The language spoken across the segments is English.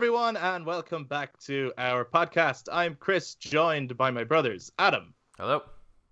everyone, and welcome back to our podcast. I'm Chris, joined by my brothers Adam Hello.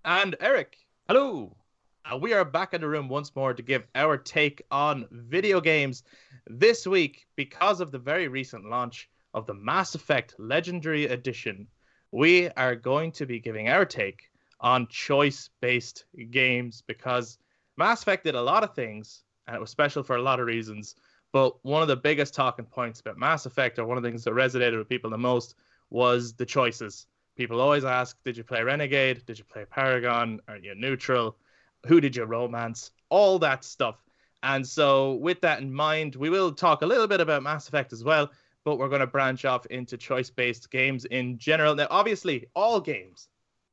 and Eric. Hello. Uh, we are back in the room once more to give our take on video games this week because of the very recent launch of the Mass Effect Legendary Edition. We are going to be giving our take on choice based games because Mass Effect did a lot of things and it was special for a lot of reasons. But one of the biggest talking points about Mass Effect, or one of the things that resonated with people the most, was the choices. People always ask, Did you play Renegade? Did you play Paragon? Are you neutral? Who did you romance? All that stuff. And so, with that in mind, we will talk a little bit about Mass Effect as well, but we're going to branch off into choice based games in general. Now, obviously, all games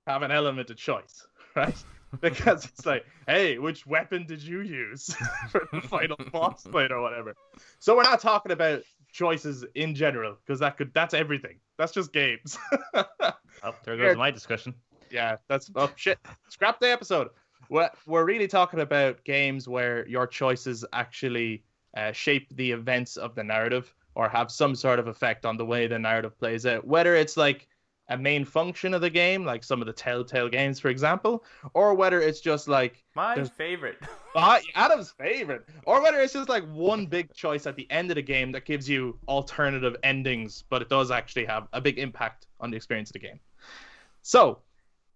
have an element of choice, right? because it's like, hey, which weapon did you use for the final boss fight or whatever? So we're not talking about choices in general because that could that's everything. That's just games. Oh, there goes my discussion. yeah, that's oh shit. Scrap the episode. We're, we're really talking about games where your choices actually uh, shape the events of the narrative or have some sort of effect on the way the narrative plays out. Whether it's like a main function of the game, like some of the Telltale games, for example, or whether it's just like My favorite. Ah, Adam's favorite, or whether it's just like one big choice at the end of the game that gives you alternative endings, but it does actually have a big impact on the experience of the game. So,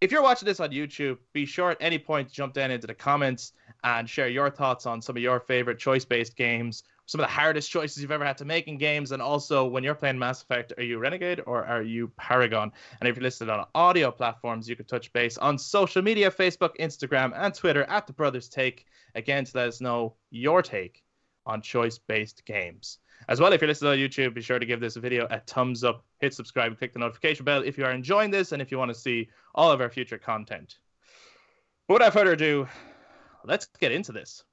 if you're watching this on YouTube, be sure at any point to jump down into the comments and share your thoughts on some of your favorite choice-based games, some of the hardest choices you've ever had to make in games, and also when you're playing Mass Effect, are you Renegade or are you Paragon? And if you're listed on audio platforms, you could touch base on social media, Facebook, Instagram, and Twitter at the Brothers Take again to let us know your take on choice-based games. As well, if you're listening on YouTube, be sure to give this video a thumbs up, hit subscribe, click the notification bell if you are enjoying this and if you want to see all of our future content. But without further ado, let's get into this.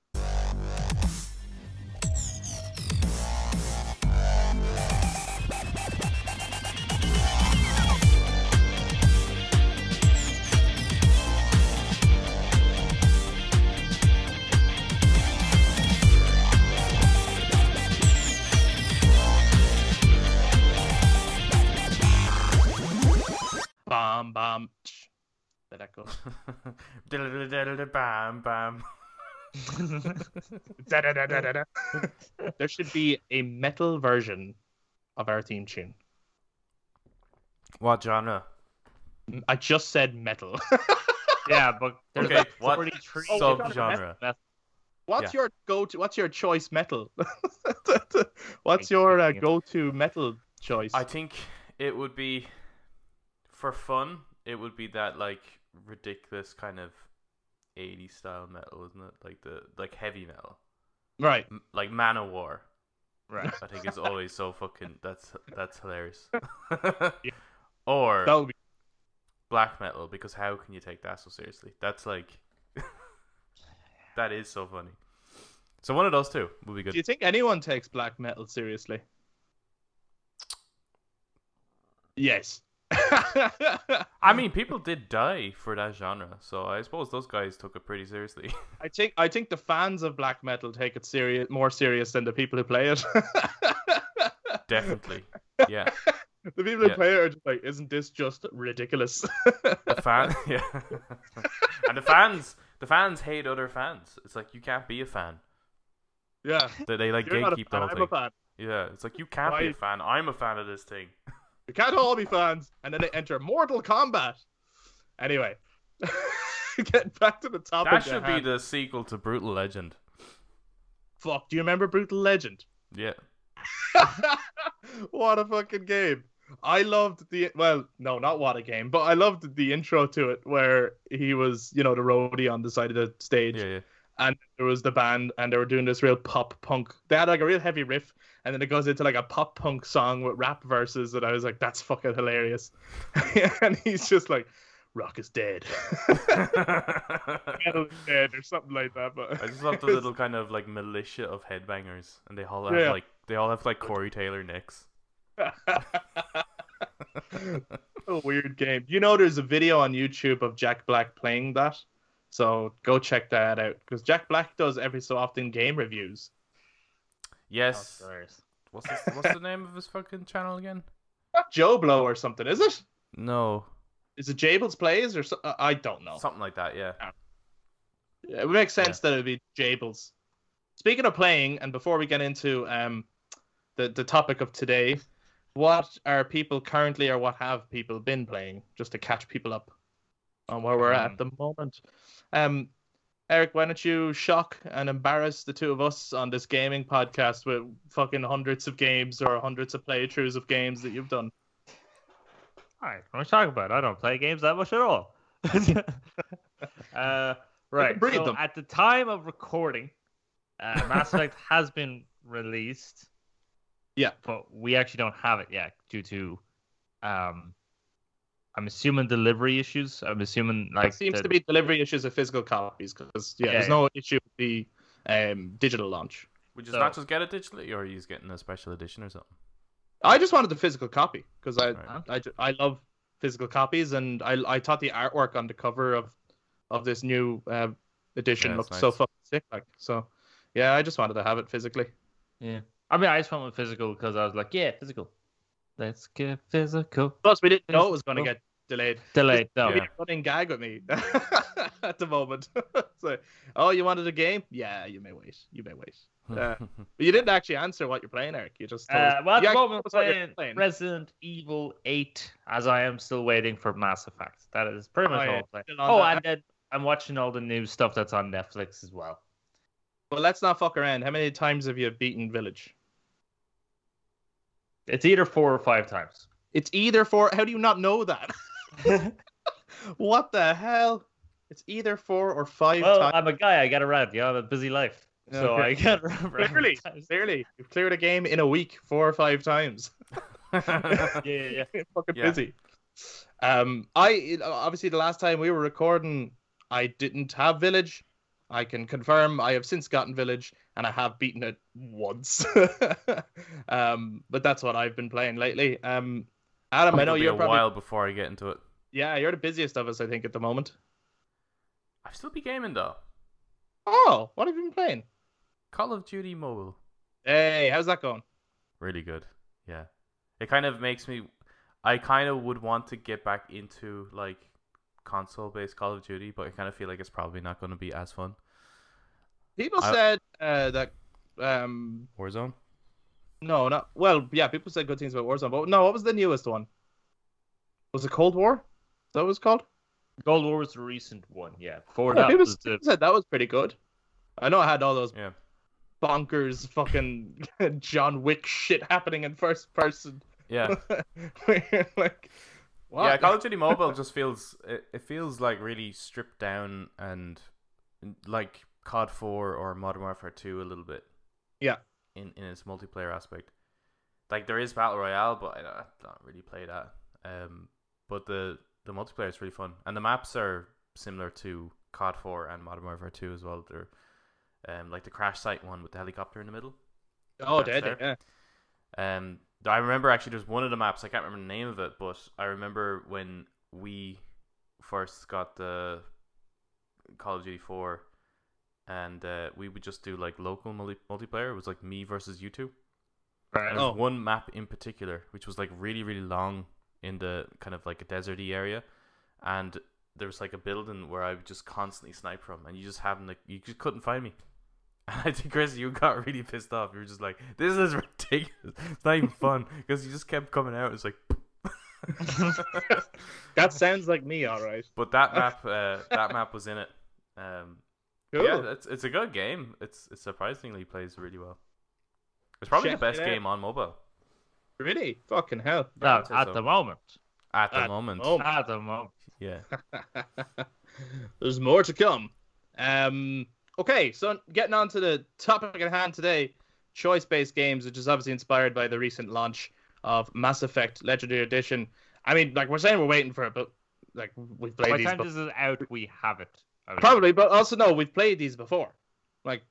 Bam, bam. tsh. That go. bam bam. There should be a metal version of our theme tune. What genre? I just said metal. Yeah, but there's Okay, like what 43 Oh, sub genre? What's Yeah. your go-to? What's your choice metal? what's your uh, go-to metal choice? I think it would be for fun. It would be that like ridiculous kind of 80s style metal, isn't it? Like the like heavy metal, Right, M- like Manowar. right. I think it's always so fucking. That's that's hilarious. Yeah. Or That would be black metal because how can you take that so seriously? That's like that is so funny. So one of those two would be good. Do you think anyone takes black metal seriously? Yes. I mean, people did die for that genre, so I suppose those guys took it pretty seriously. I think I think the fans of black metal take it serious, more serious than the people who play it. Definitely, yeah. the people who Yeah. play it are just like, isn't this just ridiculous? The fan, yeah, and the fans, the fans hate other fans. It's like you can't be a fan. yeah. They, they like You're gatekeep the whole I'm thing. a fan. Yeah, it's like you can't be a fan. I'm a fan of this thing. We can't all be fans, and then they enter Mortal Kombat. Anyway, getting back to the topic. That should be the sequel to Brutal Legend. fuck. Do you remember Brutal Legend? Yeah. what a fucking game. I loved the well, no, not what a game, but I loved the intro to it where he was, you know, the roadie on the side of the stage, Yeah, yeah. and there was the band, and they were doing this real pop punk. They had like a real heavy riff, and then it goes into like a pop punk song with rap verses, and I was like, that's fucking hilarious. and he's just like, "Rock is dead, metal is dead," or something like that. But I just love the little kind of like militia of headbangers, and they all have Yeah. like they all have like Corey Taylor nicks. a weird game. You know, there's a video on YouTube of Jack Black playing that, so go check that out because Jack Black does every so often game reviews. Yes. Downstairs. what's this, what's the name of his fucking channel again? Not Joe Blow or something, is it? No, Is it Jables Plays or so? uh, I don't know. something like that. Yeah. Yeah, it would make sense that it would be Jables. Speaking of playing, and before we get into um, the the topic of today, what are people currently or what have people been playing, just to catch people up on where we're at at the moment? Um, Eric, why don't you shock and embarrass the two of us on this gaming podcast with fucking hundreds of games or hundreds of playthroughs of games that you've done? All right, what am I talking about? I don't play games that much at all. uh, right. So them. at the time of recording, uh, Mass Effect has been released. Yeah. But we actually don't have it yet due to, um, I'm assuming delivery issues. I'm assuming like it seems the- to be delivery issues of physical copies because yeah, Yeah, there's yeah. no issue with the um, digital launch. Would you So- not just get it digitally, or are you just getting a special edition or something? I just wanted the physical copy because I, Right. I ju- I love physical copies and I I thought the artwork on the cover of of this new uh, edition Yeah, it's looked so fucking sick like so yeah I just wanted to have it physically Yeah. I mean, I just went with physical because I was like, yeah, physical. Let's get physical. plus we didn't know it was going to get delayed Delayed. No. It's Yeah. running gag with me at the moment so oh you wanted a game yeah you may wait you may wait Uh, but you didn't actually answer what you're playing Eric you just told us- Uh, well, at the moment, told us what playing playing. Resident Evil 8, as I am still waiting for Mass Effect. That is pretty much Oh, all yeah, I'm playing. Oh, that. and then I'm watching all the new stuff that's on Netflix as well. But let's not fuck around how many times have you beaten Village It's either four or five times. It's either four. How do you not know that? what the hell? It's either four or five well, times. I'm a guy. I get around. You know, I have a busy life. So Okay. I get around. Clearly, clearly, you've cleared a game in a week four or five times. Yeah, yeah, yeah. You're fucking Yeah. busy. Um, I obviously the last time we were recording, I didn't have Village. I can confirm I have since gotten Village and I have beaten it once. um, but that's what I've been playing lately. Um, Adam, I know you're a probably while before I get into it. yeah, you're the busiest of us, I think, at the moment. I still be gaming though. Oh, what have you been playing? Call of Duty Mobile, Hey, how's that going? really good. Yeah, it kind of makes me. I kind of would want to get back into like console-based Call of Duty, but I kind of feel like it's probably not going to be as fun. People I- said uh, that um Warzone. No, not well, yeah, people said good things about Warzone, but no, what was the newest one? Was it Cold War? Is that was called? Cold War was the recent one. Yeah. Before Yeah, that people, was the said that was pretty good. I know I had all those Yeah. bonkers fucking John Wick shit happening in first person. Yeah. Like, what? Yeah, Call of Duty Mobile just feels it, it feels like really stripped down and like COD 4 or Modern Warfare 2 a little bit. Yeah. In in its multiplayer aspect. Like there is battle royale, but I don't, I don't really play that. Um but the the multiplayer is really fun and the maps are similar to COD 4 and Modern Warfare 2 as well. They're um like the crash site one with the helicopter in the middle. oh, dead, yeah. Um, I remember actually there's one of the maps I can't remember the name of it, but I remember when we first got the Call of Duty 4, and uh, we would just do like local multi- multiplayer. It was like me versus you two. Right. And there was Oh. one map in particular which was like really really long in the kind of like a deserty area, and there was like a building where I would just constantly snipe from, and you just haven't like you just couldn't find me. And I think Chris, you got really pissed off. You were just like, "This is ridiculous. It's not even fun because you just kept coming out. It's like." That sounds like me, all right. but that map, uh, that map was in it. Um, Cool. Yeah, it's it's a good game. It's it surprisingly plays really well. It's probably Check the best game on mobile Really? Fucking hell. No, at so. the moment. at the At moment. moment. At the moment. Yeah. There's more to come. Um, okay, so getting on to the topic at hand today choice based games, which is obviously inspired by the recent launch of Mass Effect Legendary Edition. I mean, like, we're saying we're waiting for it, but like, we've played By the time this is out, we have it. Probably, but also, no, we've played these before. Like,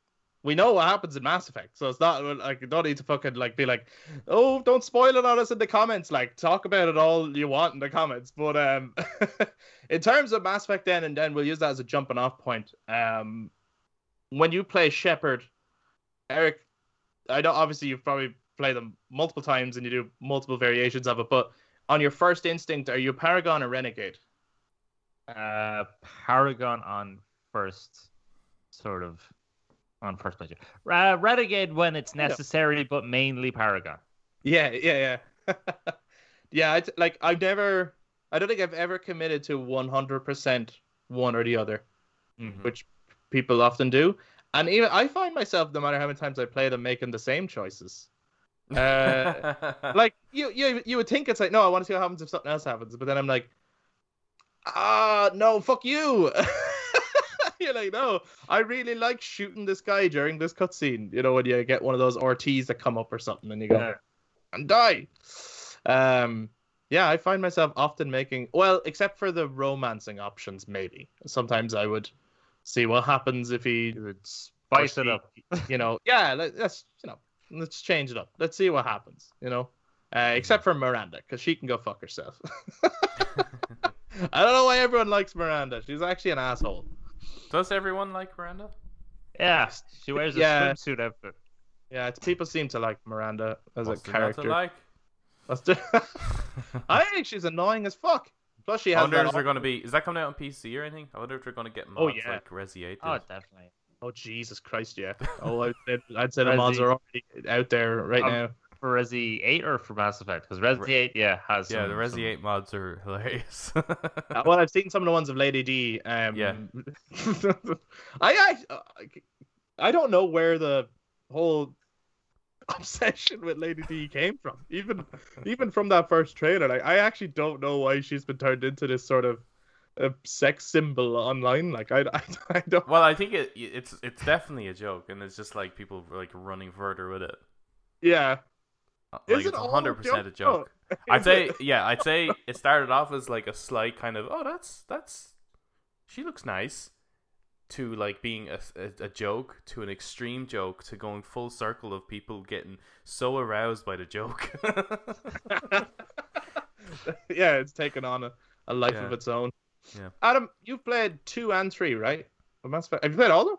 we know what happens in Mass Effect, so it's not like you don't need to fucking like be like, oh, don't spoil it on us in the comments. Like, talk about it all you want in the comments. But um, in terms of Mass Effect, then and then we'll use that as a jumping off point. Um, when you play Shepard, Eric, I know obviously you've probably play them multiple times and you do multiple variations of it. But on your first instinct, are you Paragon or Renegade? Uh, Paragon on first, sort of, on first place. Uh, Renegade when it's Yeah. necessary, but mainly Paragon. Yeah, yeah, yeah. yeah, I, like I've never, I don't think I've ever committed to 100% one or the other, Mhm. which people often do. And even I find myself, no matter how many times I play them, making the same choices. Uh, like you, you, you would think it's like, no, I want to see what happens if something else happens, but then I'm like, ah, no, fuck you. You're like, no, I really like shooting this guy during this cutscene. You know, when you get one of those RTs that come up or something, and you go and die. Um, yeah, I find myself often making well, except for the romancing options. Maybe sometimes I would see what happens if he would spice it up. you know, yeah, let, let's you know, let's change it up. Let's see what happens. You know, uh, except for Miranda, because she can go fuck herself. I don't know why everyone likes Miranda. She's actually an asshole. Does everyone like Miranda? Yeah, she wears a Yeah. swimsuit outfit. Yeah, it's, people seem to like Miranda as What's a there not character. like? That's the- I think she's annoying as fuck. Plus, she has. I has wonder if they're going to be. Is that coming out on PC or anything? I wonder if they're going to get mods Oh, yeah. like Resi 8 Oh, definitely. Oh Jesus Christ! Yeah. Oh, I'd say, I'd say the mods are already out there right Um, now. For Resi 8 or for Mass Effect? Because Resi Re- 8, yeah, has yeah, some, the Resi some- 8 mods are hilarious. Uh, well, I've seen some of the ones of Lady D. Um, Yeah. I, I I don't know where the whole obsession with Lady D came from. Even even from that first trailer, like I actually don't know why she's been turned into this sort of a sex symbol online. Like I, I, I don't. well, I think it it's it's definitely a joke, and it's just like people like running further with it. Yeah. Is Like it it's hundred percent a joke? joke. Oh. I'd say yeah, I'd say it started off as like a slight kind of oh that's that's she looks nice to like being a, a, a joke to an extreme joke to going full circle of people getting so aroused by the joke. yeah, it's taken on a, a life of its own. Yeah. Adam, you've played two and three, right? Of Mass Effect. Have you played all of them?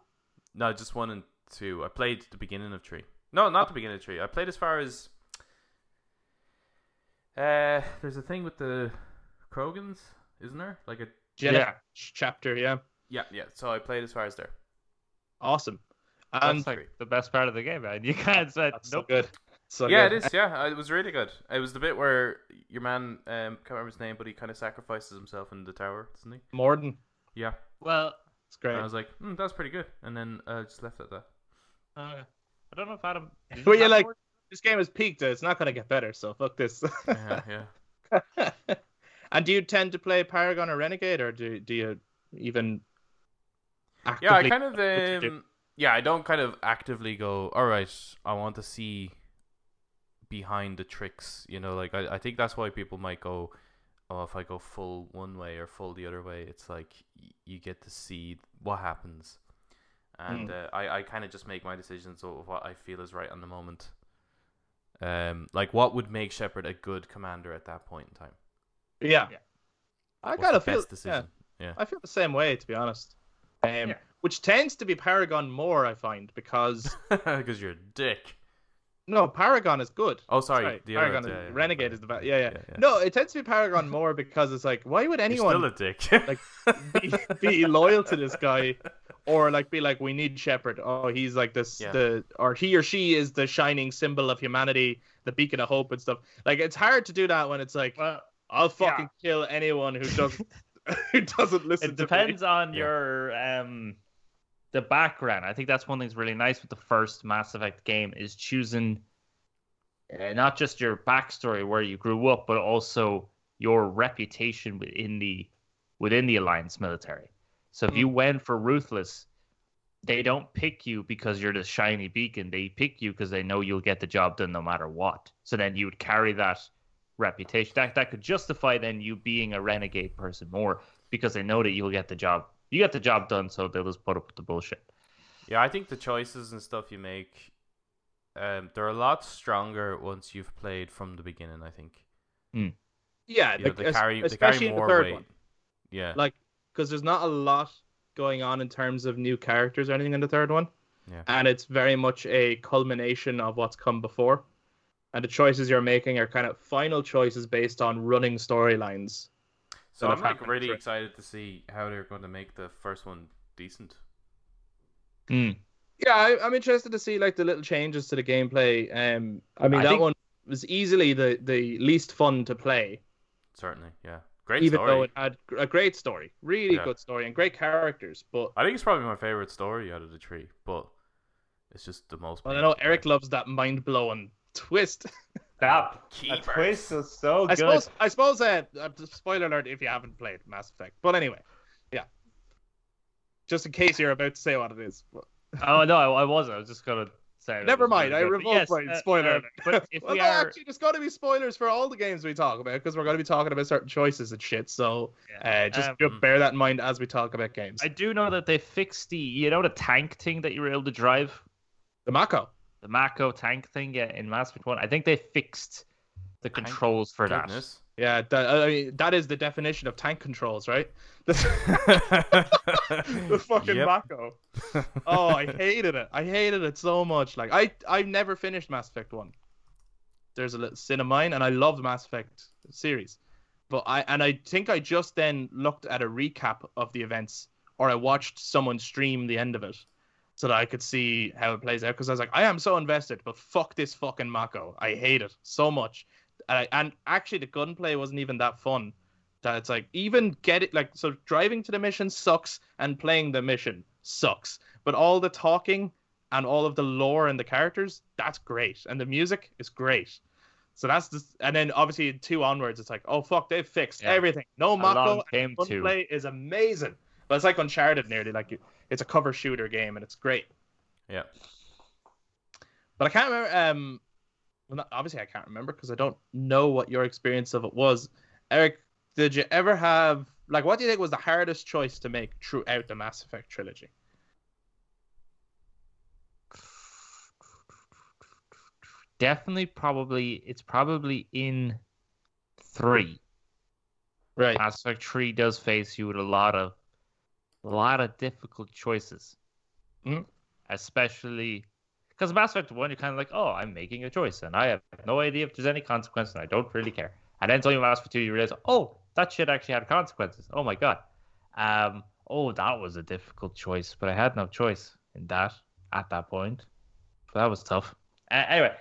no, just one and two. I played the beginning of three. No, not the oh. beginning of three. I played as far as uh there's a thing with the Krogans, isn't there? Like a Jenna Yeah. chapter, yeah. yeah, yeah. So I played as far as there. Awesome. And That's like the best part of the game, man. You can't say, that's so good. So yeah, good. it is. Yeah, uh, it was really good. It was the bit where your man, um, can't remember his name, but he kind of sacrifices himself in the tower, doesn't he? Mordin. Yeah. Well, It's great. And I was like, hmm, that's pretty good. And then uh, just left it there. that. uh, I don't know if Adam. did you Well, you're have like- more? This game has peaked. It's not going to get better, so fuck this. Yeah, yeah. and do you tend to play Paragon or Renegade, or do, do you even. Yeah, I kind of what you do. um, yeah, I don't kind of actively go. All right, I want to see behind the tricks. You know, like I, I think that's why people might go. Oh, if I go full one way or full the other way, it's like y- you get to see what happens, and uh, I, I kind of just make my decisions of what I feel is right on the moment. Um, like what would make Shepard a good commander at that point in time? Yeah. Yeah. I What's kind the of feel... best Yeah, decision? Yeah. I feel the same way, to be honest. Um, Yeah. Which tends to be Paragon more, I find, because... Because you're a dick. No, Paragon is good. Oh, sorry. the Paragon other, is, yeah, yeah, Renegade sorry. is the best. Yeah, yeah, Yeah, yeah. No, it tends to be Paragon more because it's like, why would You're anyone still a dick. like, be, be loyal to this guy, or like be like, we need Shepard. Oh, he's like this, Yeah. the or he or she is the shining symbol of humanity, the beacon of hope and stuff. Like, it's hard to do that when it's like, Well, I'll fucking kill anyone who doesn't who doesn't listen. it to me. depends on Yeah. your um the background. I think that's one thing that's really nice with the first Mass Effect game is choosing uh, not just your backstory where you grew up, but also your reputation within the within the Alliance military. So if you went for ruthless, they don't pick you because you're the shiny beacon. They pick you because they know you'll get the job done no matter what. So then you would carry that reputation. That that could justify then you being a renegade person more because they know that you'll get the job. You get the job done, so they'll just put up with the bullshit. Yeah, I think the choices and stuff you make, um, they're a lot stronger once you've played from the beginning. I think. Yeah, You know, like, they es- carry they especially carry in the third weight. one. Yeah. Like, because there's not a lot going on in terms of new characters or anything in the third one. Yeah. And it's very much a culmination of what's come before. and the choices you're making are kind of final choices based on running storylines. So I'm like really through- excited to see how they're going to make the first one decent. Hmm. Yeah, I, I'm interested to see like the little changes to the gameplay. Um, I mean I that think- one was easily the the least fun to play, Certainly, yeah. Great even story. though it had a great story, really Yeah. good story, and great characters. But I think it's probably my favorite story out of the three, but it's just the most. well, I know painful Eric part. loves that mind blowing twist. That, that Keepers. twist was so I good. suppose. I suppose. Uh, uh, spoiler alert if you haven't played Mass Effect. But anyway, yeah. Just in case you're about to say what it is. But Oh no, I, I wasn't. I was just gonna say. never mind. really I good. But revoked yes, my uh, spoiler. uh, but if well, we no, are, actually, there's got to be spoilers for all the games we talk about because we're going to be talking about certain choices and shit. So uh, just Um, just bear that in mind as we talk about games. I do know that they fixed the, you know, the tank thing that you were able to drive, The Mako. the Mako tank thing yeah, in Mass Effect One. I think they fixed the Thank controls for that. Yeah, that, I mean, that is the definition of tank controls, right? the fucking Yep. Mako. Oh, I hated it. I hated it so much. Like I, I've never finished Mass Effect One. There's a little sin of mine, and I love the Mass Effect series. But I, and I think I just then looked at a recap of the events, or I watched someone stream the end of it, so that I could see how it plays out. Because I was like, I am so invested, but fuck this fucking Mako. I hate it so much. And, I, and actually, the gunplay wasn't even that fun. That it's like even get it like so driving to the mission sucks and playing the mission sucks. But all the talking and all of the lore and the characters, that's great. And the music is great. So that's the and then obviously two onwards, it's like, oh fuck, they've fixed Yeah. everything. No Mako two. gunplay is amazing. But it's like Uncharted nearly, like it's a cover shooter game and it's great. Yeah. But I can't remember. Um, well, not, obviously I can't remember because I don't know what your experience of it was. Eric, did you ever have like what do you think was the hardest choice to make throughout the Mass Effect trilogy? Definitely, probably, it's probably in three. Right. Mass Effect Three does face you with a lot of, a lot of difficult choices, Mhm. especially because Mass Effect One, you're kind of like, oh, I'm making a choice, and I have no idea if there's any consequences, and I don't really care. And then it's only Mass Effect Two, you realize, oh, that shit actually had consequences. Oh my god. Um. Oh, that was a difficult choice, but I had no choice in that at that point. So that was tough. Uh, anyway.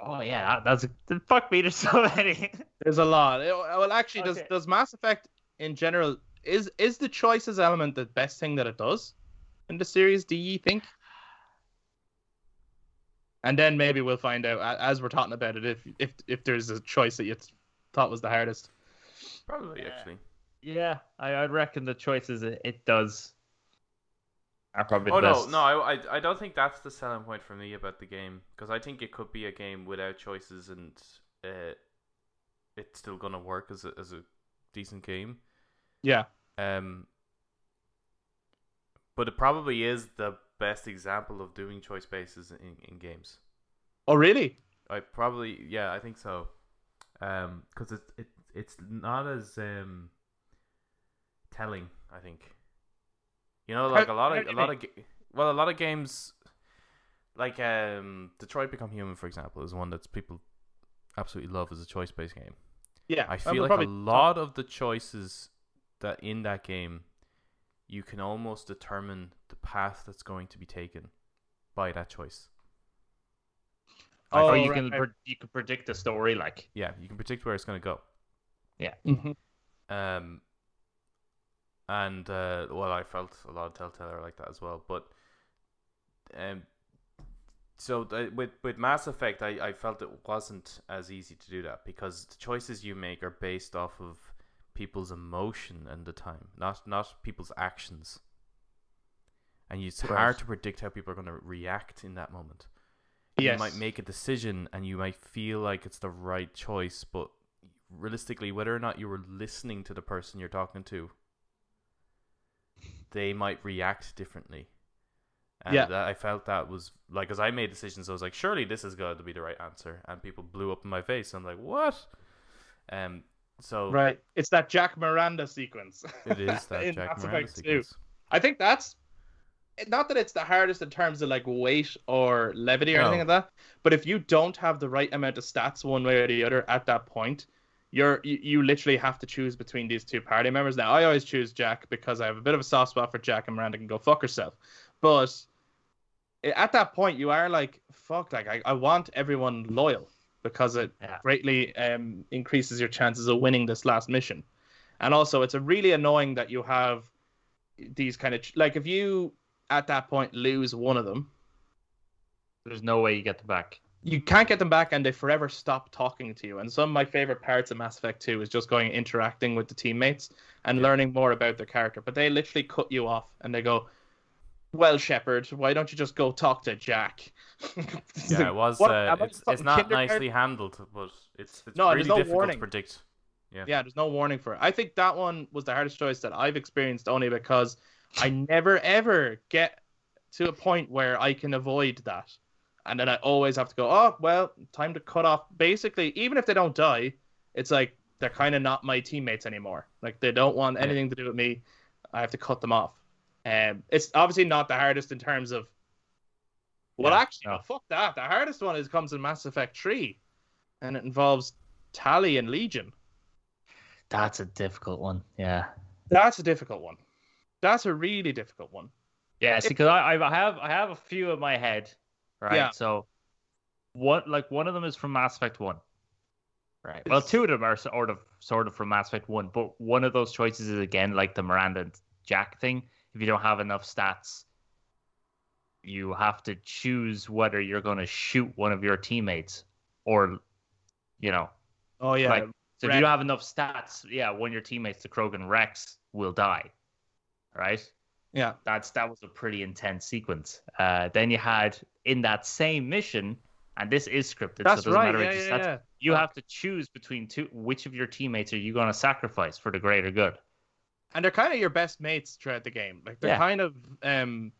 Oh yeah, that, that's a, fuck me. There's so many. There's a lot. Eh, Well, actually, does does Mass Effect in general is is the choices element the best thing that it does in the series? Do you think? And then maybe we'll find out as we're talking about it if if if there's a choice that you thought was the hardest. Probably Yeah. actually. Yeah, I, I reckon the choices it, it does are probably Oh the no, best. no, I, I, I don't think that's the selling point for me about the game because I think it could be a game without choices and uh, it's still gonna work as a as a decent game. Yeah. Um, but it probably is the best example of doing choice bases in, in games. Oh really? I probably yeah, I think so. Um, because it it it's not as um telling. I think. You know, like How- a lot of a lot of well, a lot of games, like um, Detroit Become Human, for example, is one that people absolutely love as a choice based game. Yeah. I feel like a lot of the choices that in that game, you can almost determine the path that's going to be taken by that choice. Oh, or you right, can right. pre- you can predict the story like yeah, you can predict where it's going to go. Mhm. Um, and uh, well, I felt a lot of Telltale are like that as well. But um, so th- with with Mass Effect, I, I felt it wasn't as easy to do that because the choices you make are based off of people's emotion and the time, not not people's actions. And it's Right. hard to predict how people are going to react in that moment. Yes. You might make a decision and you might feel like it's the right choice, but realistically, whether or not you were listening to the person you're talking to, they might react differently. And Yeah. that, I felt that was like, as I made decisions, I was like, surely this is going to be the right answer. And people blew up in my face. I'm like, what? Um, so Right. It's that Jack Miranda sequence. it is that Jack Miranda Effect 2. sequence. I think that's not that it's the hardest in terms of like weight or levity or No. anything like that, but if you don't have the right amount of stats one way or the other at that point, you're you, you literally have to choose between these two party members. Now I always choose Jack because I have a bit of a soft spot for Jack and Miranda can go fuck herself. But eh, at that point you are like, fuck, like I, I want everyone loyal because it Yeah. greatly um increases your chances of winning this last mission. And also it's a really annoying that you have these kind of like if you at that point lose one of them, There's no way you get them back. you can't get them back and they forever stop talking to you. And some of my favorite parts of Mass Effect 2 is just going interacting with the teammates and learning more about their character. But they literally cut you off and they go, Well, Shepard, why don't you just go talk to Jack? Yeah, it was. what- Uh, it's, it's not nicely handled, but it's, it's No, really there's no difficult warning. to predict. Yeah. Yeah, there's no warning for it. I think that one was the hardest choice that I've experienced only because I never ever get to a point where I can avoid that. And then I always have to go, oh, well, time to cut off. Basically, even if they don't die, it's like they're kind of not my teammates anymore. Like they don't want Yeah. anything to do with me. I have to cut them off. Um, it's obviously not the hardest in terms of. Well, Yeah, actually, no. fuck that. The hardest one is comes in Mass Effect 3, and it involves Tali and Legion. That's a difficult one. Yeah. That's a difficult one. That's a really difficult one. Yeah, see, because I, I have I have a few in my head, right? Yeah. So, what like one of them is from Mass Effect One, right? Well, two of them are sort of sort of from Mass Effect One, but one of those choices is again like the Miranda and Jack thing. If you don't have enough stats, you have to choose whether you're going to shoot one of your teammates or, you know, Oh yeah, Like, so if you don't have enough stats, yeah, one of your teammates, the Krogan Rex, will die, right? yeah. that's that was a pretty intense sequence. Uh, then you had in that same mission, and this is scripted, That's so it doesn't right. matter. Yeah, which yeah, yeah. You have to choose between two. Which of your teammates are you going to sacrifice for the greater good? And they're kind of your best mates throughout the game. Like they're Yeah. kind of um,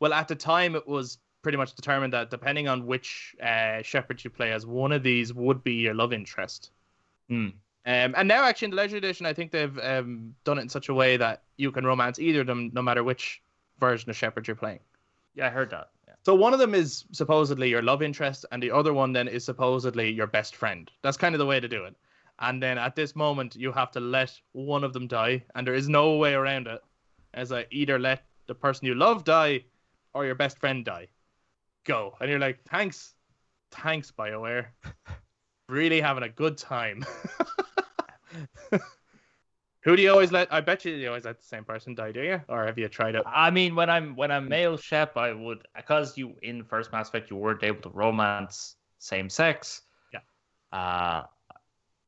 well, at the time it was pretty much determined that depending on which uh Shepard you play as, one of these would be your love interest. Hmm. Um, and now actually in the Legendary Edition, I think they've um done it in such a way that you can romance either of them, no matter which version of Shepard you're playing. Yeah, I heard that. Yeah. So one of them is supposedly your love interest, and the other one then is supposedly your best friend. That's kind of the way to do it. And then at this moment, you have to let one of them die, and there is no way around it. As I either let the person you love die, or your best friend die. Go, and you're like, thanks, thanks, Bioware. really having a good time. Who do you always let? I bet you you always let the same person die, do you? Or have you tried it? I mean, when I'm when I'm male Shep, I would because you in first Mass Effect you weren't able to romance same sex. Yeah. Uh,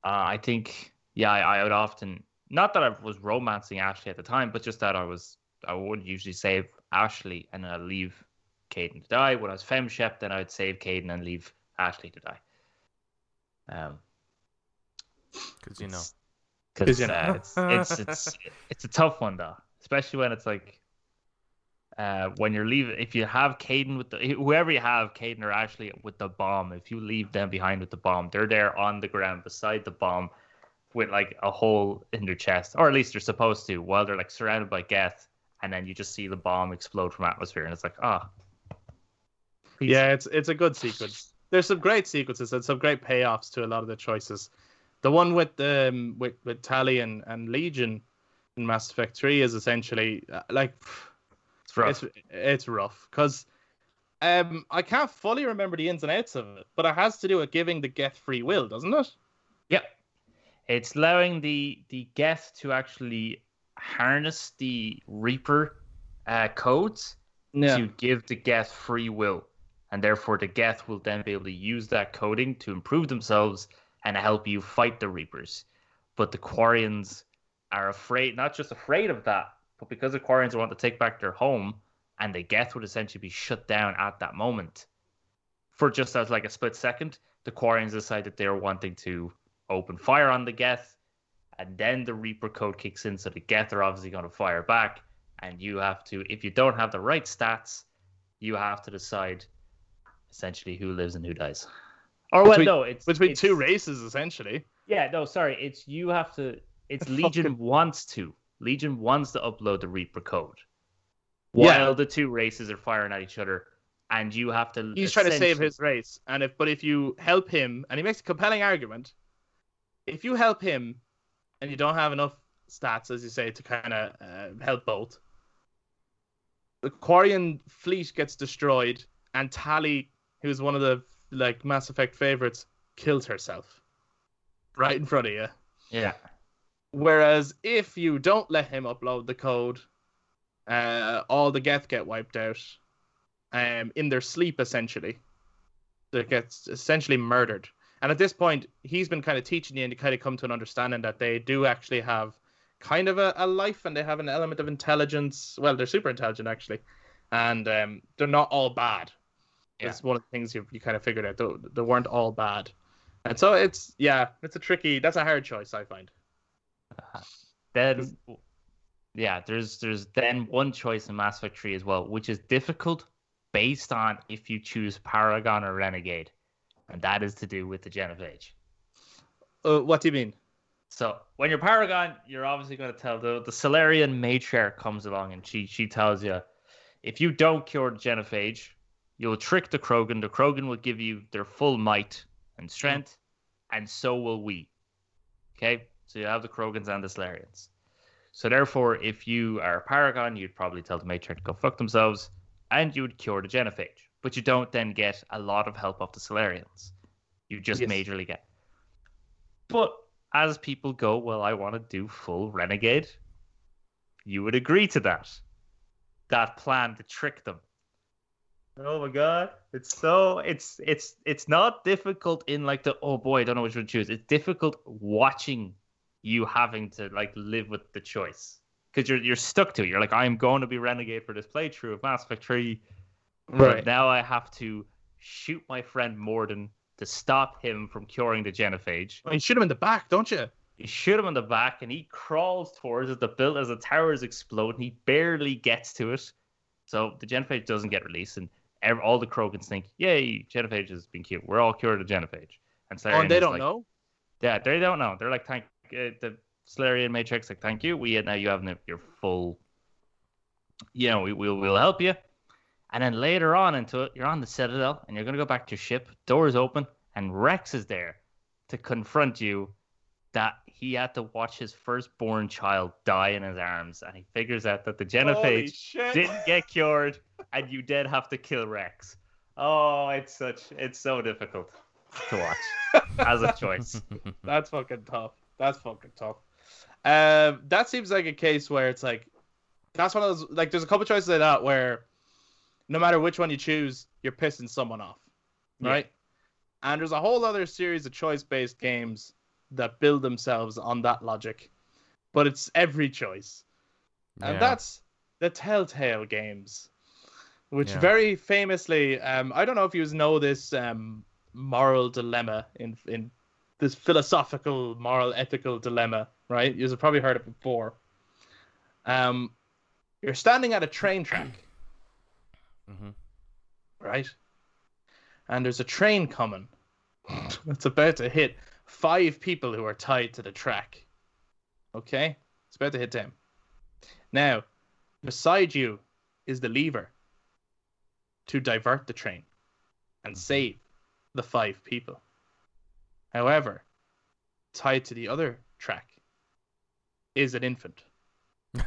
uh, I think yeah, I, I would often not that I was romancing Ashley at the time, but just that I was I would usually save Ashley and I'd leave Kaiden to die. When I was fem Shep, then I'd save Kaiden and leave Ashley to die. Um, Because you know. because you know. uh, it's, it's it's it's a tough one though, especially when it's like uh, when you're leaving. If you have Kaiden with the whoever you have, Kaiden or Ashley with the bomb, if you leave them behind with the bomb, they're there on the ground beside the bomb with like a hole in their chest, or at least they're supposed to, while they're like surrounded by Geth, and then you just see the bomb explode from atmosphere, and it's like ah. Peace. Yeah, it's it's a good sequence. There's some great sequences and some great payoffs to a lot of the choices. The one with um with with Tali and, and Legion in Mass Effect Three is essentially uh, like it's rough. it's it's rough because um I can't fully remember the ins and outs of it, but it has to do with giving the Geth free will, doesn't it? Yep. It's allowing the the Geth to actually harness the Reaper uh, codes to give the Geth free will. And therefore the Geth will then be able to use that coding to improve themselves and help you fight the Reapers. But the Quarians are afraid not just afraid of that, but because the Quarians want to take back their home and the Geth would essentially be shut down at that moment. For just as like a split second, the Quarians decide that they're wanting to open fire on the Geth, and then the Reaper code kicks in, so the Geth are obviously going to fire back, and you have to, if you don't have the right stats, you have to decide essentially who lives and who dies. Or well, no, it's Between it's- two races, essentially. Yeah, no, sorry, it's you have to. It's Legion wants to. Legion wants to upload the Reaper code, while Yeah. the two races are firing at each other, and you have to. He's trying to save his race, and if but if you help him, and he makes a compelling argument, if you help him, and you don't have enough stats, as you say, to kind of uh, help both, the Quarian fleet gets destroyed, and Tali, who's one of the like Mass Effect favorites, kills herself right in front of you. Yeah. Whereas if you don't let him upload the code, uh, all the Geth get wiped out, um, in their sleep essentially. They get essentially murdered. And at this point, he's been kind of teaching you and you kind of come to an understanding that they do actually have kind of a, a life and they have an element of intelligence. Well, they're super intelligent actually, and um, they're not all bad. Yeah. It's one of the things you you kind of figured out. They, they weren't all bad, and so it's yeah, it's a tricky. That's a hard choice I find. Then, yeah, there's there's then one choice in Mass Effect 3 as well, which is difficult based on if you choose Paragon or Renegade, and that is to do with the Genophage. Uh, what do you mean? So when you're Paragon, you're obviously going to tell the the Salarian matriarch comes along and she she tells you if you don't cure the Genophage, you'll trick the Krogan. The Krogan will give you their full might and strength, and so will we. Okay, so you have the Krogans and the Salarians. So therefore, if you are a Paragon, you'd probably tell the matriarch to go fuck themselves, and you would cure the Genophage. But you don't then get a lot of help off the Salarians. You just Yes. majorly get. But as people go, well, I want to do full renegade. You would agree to that. That plan to trick them. Oh my god. It's so it's it's it's not difficult in like the oh boy, I don't know which one to choose. It's difficult watching you having to like live with the choice. Because you're you're stuck to it. You're like, I'm going to be renegade for this playthrough of Mass Effect 3. But now I have to shoot my friend Mordin to stop him from curing the genophage. You shoot him in the back, don't you? You shoot him in the back, and he crawls towards it. The build as the towers explode, and he barely gets to it. So the genophage doesn't get released, and ev- all the Krogans think, "Yay, genophage has been cured. We're all cured of genophage." And Oh, and they don't like, know. Yeah, they don't know. They're like, "Thank uh, the Salarian Matrix." Like, "Thank you. We now you have your full. You know, we will we'll help you." And then later on into it, you're on the Citadel, and you're gonna go back to your ship. Doors open, and Rex is there to confront you that he had to watch his firstborn child die in his arms, and he figures out that the genophage didn't get cured, and you did have to kill Rex. Oh, it's such it's so difficult to watch as a choice. That's fucking tough. That's fucking tough. Um, that seems like a case where it's like, that's one of those like. There's a couple choices like that where, no matter which one you choose, you're pissing someone off, Yeah. right? And there's a whole other series of choice-based games that build themselves on that logic, but it's every choice, and that's the Telltale games, which Yeah. very famously, um, I don't know if you know this um, moral dilemma in in this philosophical, moral, ethical dilemma, right? You've probably heard it before. Um, you're standing at a train track, Mhm. right? And there's a train coming. it's about to hit five people who are tied to the track. Okay? It's about to hit them. Now, beside you is the lever to divert the train and save the five people. However, tied to the other track is an infant.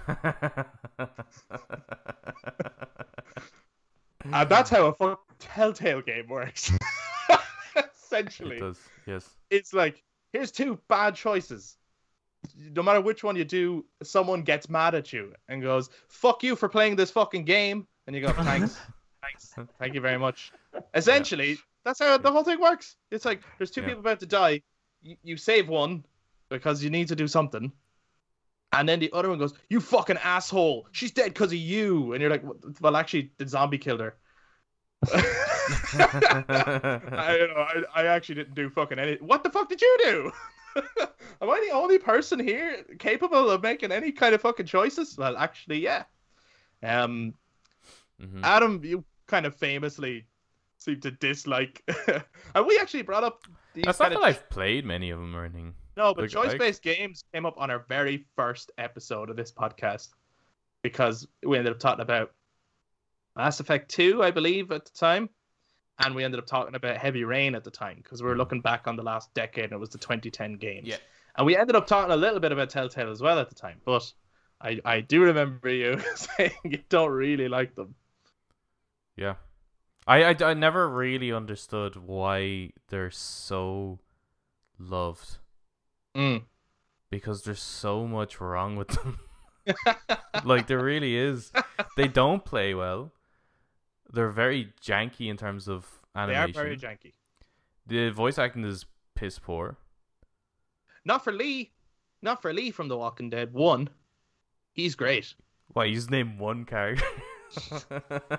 And that's how a fucking telltale game works. Essentially, it does. Yes. it's like here's two bad choices. No matter which one you do, someone gets mad at you and goes, "Fuck you for playing this fucking game," and you go, "Thanks, thanks, thank you very much." Essentially, that's how the whole thing works. It's like there's two Yeah. people about to die. You, you save one because you need to do something, and then the other one goes, "You fucking asshole! She's dead because of you." And you're like, "Well, actually, the zombie killed her." I, you know, I, I actually didn't do fucking any. What the fuck did you do? Am I the only person here capable of making any kind of fucking choices? Well, actually, yeah. Um, Mhm. Adam, you kind of famously seem to dislike, and we actually brought up these That's not that of I've played many of them or anything. no, but like, choice-based games came up on our very first episode of this podcast because we ended up talking about Mass Effect 2, I believe, at the time. And we ended up talking about Heavy Rain at the time because we were hmm. looking back on the last decade and it was the 2010 games. Yeah. And we ended up talking a little bit about Telltale as well at the time. But I, I do remember you saying you don't really like them. Yeah. I, I, I never really understood why they're so loved Mm. because there's so much wrong with them. like there really is. They don't play well. They're very janky in terms of animation. they are very janky. the voice acting is piss poor. Not for Lee. Not for Lee from The Walking Dead 1. He's great. Why you just name one character?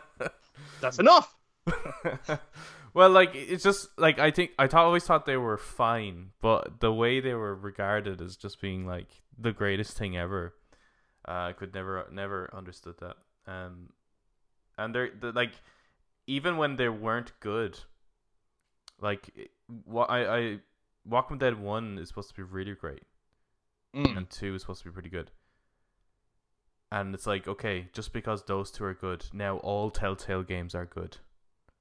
That's enough. well, like it's just like I think I thought always thought they were fine, but the way they were regarded as just being like the greatest thing ever, uh, I could never never understood that. Um, and they're, they like even when they weren't good, like what I I Walking Dead one is supposed to be really great, Mm. and two is supposed to be pretty good. And it's like, okay, just because those two are good, now all Telltale games are good.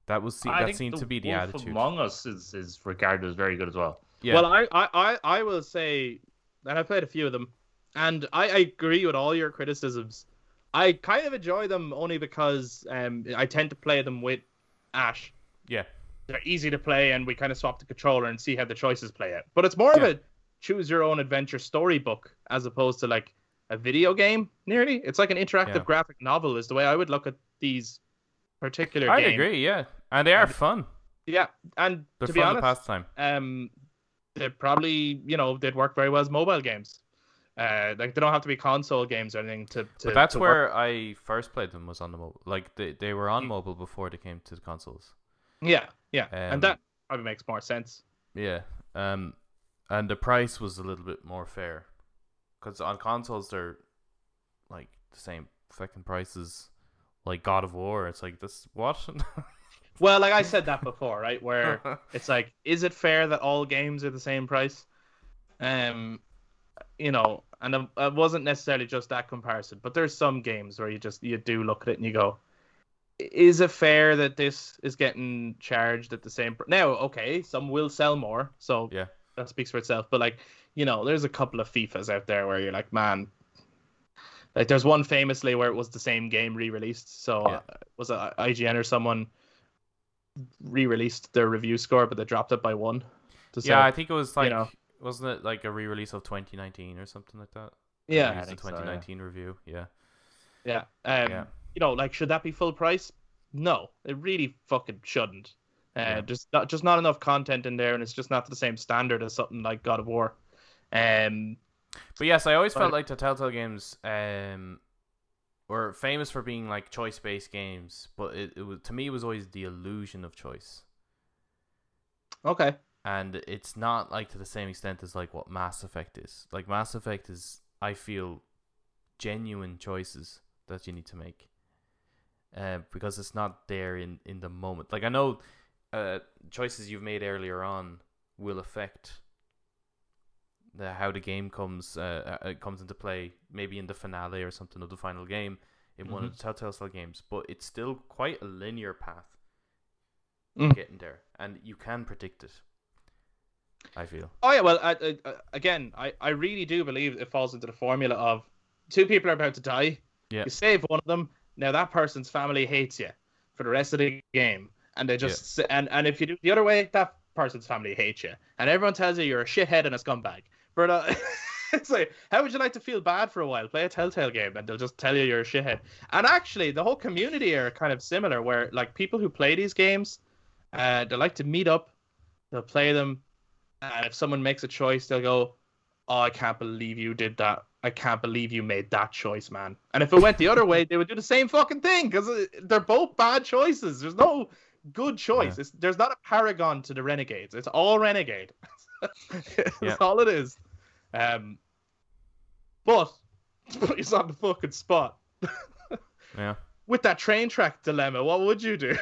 That was se- that seemed to be the Wolf attitude. Among Us is, is regarded as very good as well. Yeah, Well, I, I, I, I will say that I played a few of them, and I, I agree with all your criticisms. I kind of enjoy them only because um, I tend to play them with Ash. yeah, They're easy to play, and we kind of swap the controller and see how the choices play out. But it's more Yeah. of a choose your own adventure storybook as opposed to like a video game. Nearly, it's like an interactive Yeah. graphic novel. Is the way I would look at these particular I games. agree. Yeah, and they are And- fun. Yeah, and They're to be honest, pass time. um, they probably you know they'd work very well as mobile games. Uh, like they don't have to be console games or anything to. to But that's to work. where I first played them was on the mobile. Like they they were on mobile before they came to the consoles. Yeah, yeah, Um, and that probably makes more sense. Yeah. Um, and the price was a little bit more fair, because on consoles they're like the same fucking prices, like God of War. It's like this what? Well, like I said that before, right? Where it's like, is it fair that all games are the same price? Um, you know, and it, it wasn't necessarily just that comparison, but there's some games where you just you do look at it and you go, is it fair that this is getting charged at the same? Pr-? Now, okay, some will sell more, so Yeah. that speaks for itself. But like, you know, there's a couple of FIFAs out there where you're like, man. Like there's one famously where it was the same game re-released. So Yeah. uh, was it IGN or someone re-released their review score, but they dropped it by one. To yeah, I think it was like know. wasn't it like a re-release of 2019 or something like that? yeah, I the think so, yeah. 2019 review. Yeah. yeah. Um, Yeah. You know, like should that be full price? No, it really fucking shouldn't. Uh, Yeah. Just not just not enough content in there, and it's just not the same standard as something like God of War. Um, But yes, I always But- felt like the Telltale games um were famous for being like choice based games, but it, it was to me it was always the illusion of choice. okay. And it's not like to the same extent as like what Mass Effect is. Like Mass Effect is I feel genuine choices that you need to make. Uh, because it's not there in, in the moment. Like I know uh, choices you've made earlier on will affect the how the game comes uh, uh, comes into play, maybe in the finale or something of the final game in one of the Telltale style games. But it's still quite a linear path Mm. getting there, and you can predict it. I feel. Oh yeah, well, I, I, again, I, I really do believe it falls into the formula of two people are about to die. Yeah. You save one of them. Now that person's family hates you for the rest of the game, and they just s and and if you do the other way, that person's family hates you, and everyone tells you you're a shithead and a scumbag. But uh, it's like, how would you like to feel bad for a while? Play a Telltale game, and they'll just tell you you're a shithead. And actually, the whole community are kind of similar, where like people who play these games, uh, they like to meet up, they'll play them, and if someone makes a choice, they'll go, "Oh, I can't believe you did that. I can't believe you made that choice, man." And if it went the other way, they would do the same fucking thing because they're both bad choices. There's no good choice. Yeah. It's, there's not a paragon to the renegades. It's all renegade. That's Yeah. all it is. Um, but you on the fucking spot Yeah. with that train track dilemma. What would you do?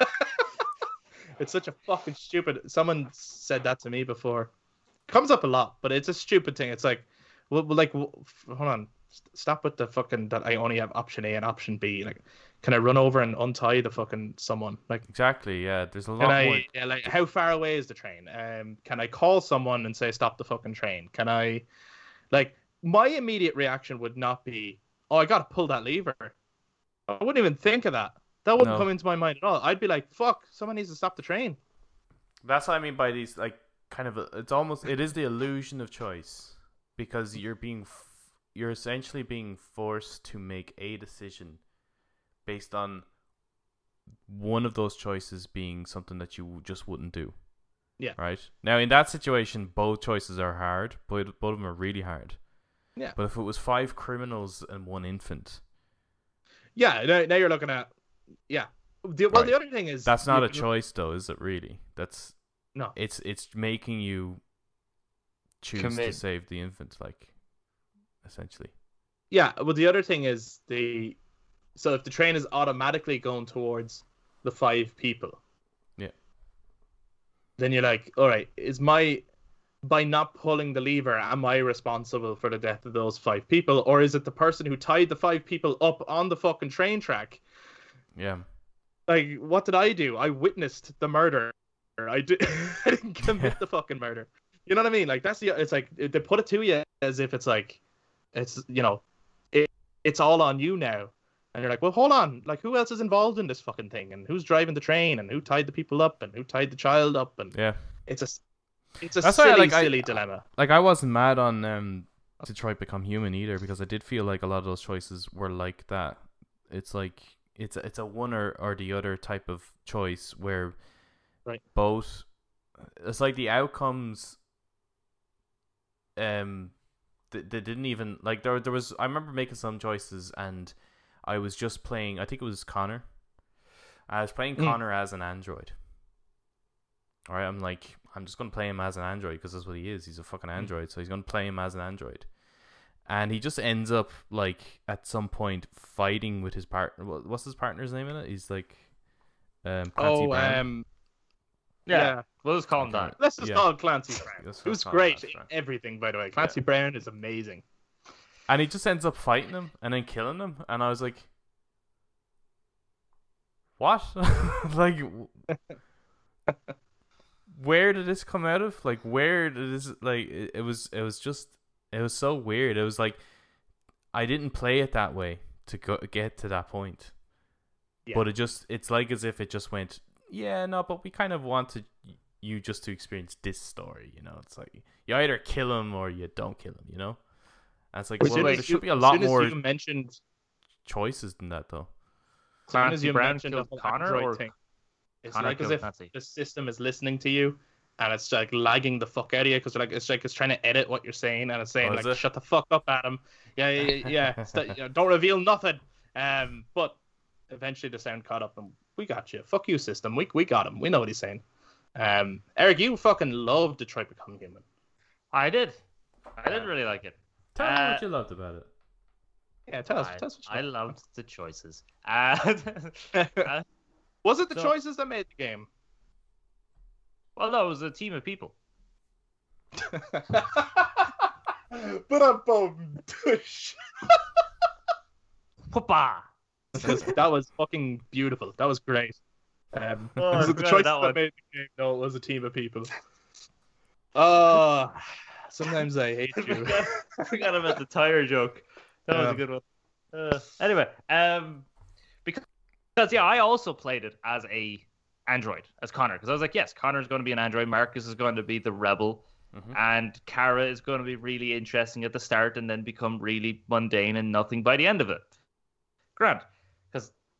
it's such a fucking stupid. Someone said that to me before. Comes up a lot, but it's a stupid thing. It's like, well, like, hold on, stop with the fucking that I only have option A and option B. Like, can I run over and untie the fucking someone? Like, Exactly. Yeah. There's a lot can I, more. yeah, like, how far away is the train? Um, can I call someone and say stop the fucking train? Can I, like, my immediate reaction would not be, oh, I gotta pull that lever. I wouldn't even think of that. That wouldn't No. come into my mind at all. I'd be like, fuck, someone needs to stop the train. That's what I mean by these like kind of. It's almost. It is the illusion of choice because you're being. F- you're essentially being forced to make a decision based on one of those choices being something that you just wouldn't do. Yeah. Right. Now, in that situation, both choices are hard. Both both of them are really hard. Yeah. But if it was five criminals and one infant, Yeah, now, now you're looking at, yeah. The, well, Right. the other thing is that's not you a can- choice, though, is it? Really? That's No. it's it's making you choose to save the infant, like essentially. Yeah, well, the other thing is the so if the train is automatically going towards the five people, Yeah. then you're like, all right, is my by not pulling the lever, am I responsible for the death of those five people, or is it the person who tied the five people up on the fucking train track? Yeah. Like, what did I do? I witnessed the murder. I did. I didn't commit the fucking murder. You know what I mean? Like that's the. It's like they put it to you as if it's like, it's you know, it it's all on you now, and you're like, well, hold on. Like, who else is involved in this fucking thing, and who's driving the train, and who tied the people up, and who tied the child up, and Yeah. it's a, it's a That's why I silly, like- I- silly dilemma. Like I wasn't mad on um Detroit Become Human either because I did feel like a lot of those choices were like that. It's like it's a, it's a one or, or the other type of choice where Right. both it's like the outcomes um they, they didn't even like there there was I remember making some choices and I was just playing I think it was Connor. I was playing Mm. Connor as an android. All right, I'm like, I'm just gonna play him as an android because that's what he is. He's a fucking android, so he's gonna play him as an android, and he just ends up like at some point fighting with his partner. What's his partner's name in it? He's like, um, Clancy Oh, Brown. um, Yeah, yeah. we'll just call him Okay. that. Let's just Yeah. call it Clancy Brown. Let's just Who's great Clancy Brown. everything, by the way. Clancy Brown is amazing. And he just ends up fighting him and then killing him, and I was like, what? like, where did this come out of? Like, where did this? Like, it, it was, it was just, it was so weird. It was like, I didn't play it that way to go get to that point. Yeah. But it just, it's like as if it just went, yeah, no, but we kind of wanted you just to experience this story, you know? It's like, you either kill him or you don't kill him, you know? And it's like, As well, soon there as should be a lot more you mentioned choices than that, though. As soon as Clancy you Brown mentioned the Connor or thing, it's Connor like as if Clancy? the system is listening to you, and it's like lagging the fuck out of you because like it's like it's trying to edit what you're saying, and it's saying Oh, like it? shut the fuck up, Adam. Yeah, yeah, yeah. yeah. You know, don't reveal nothing. Um, but eventually the sound caught up, and we got you. Fuck you, system. We we got him. We know what he's saying. Um, Eric, you fucking love Detroit Become Human. I did. I did really like it. Tell me Uh, what you loved about it. Yeah, tell us. I, tell us what I you loved the choices. Uh, loved. Was it the So- choices that made the game? well, no, it was a team of people. but I'm boom. Tush. Papa. That was, fucking beautiful. That was great. Um, Oh, was it the forgot choice that that, made the game? No, it was a team of people. Oh, sometimes I hate you. forgot, I forgot about the tire joke. That was a good one. Uh, anyway, um, because, because yeah, I also played it as a android as Connor because I was like, yes, Connor's going to be an android. Marcus is going to be the rebel, Mhm. and Kara is going to be really interesting at the start and then become really mundane and nothing by the end of it. Grant, because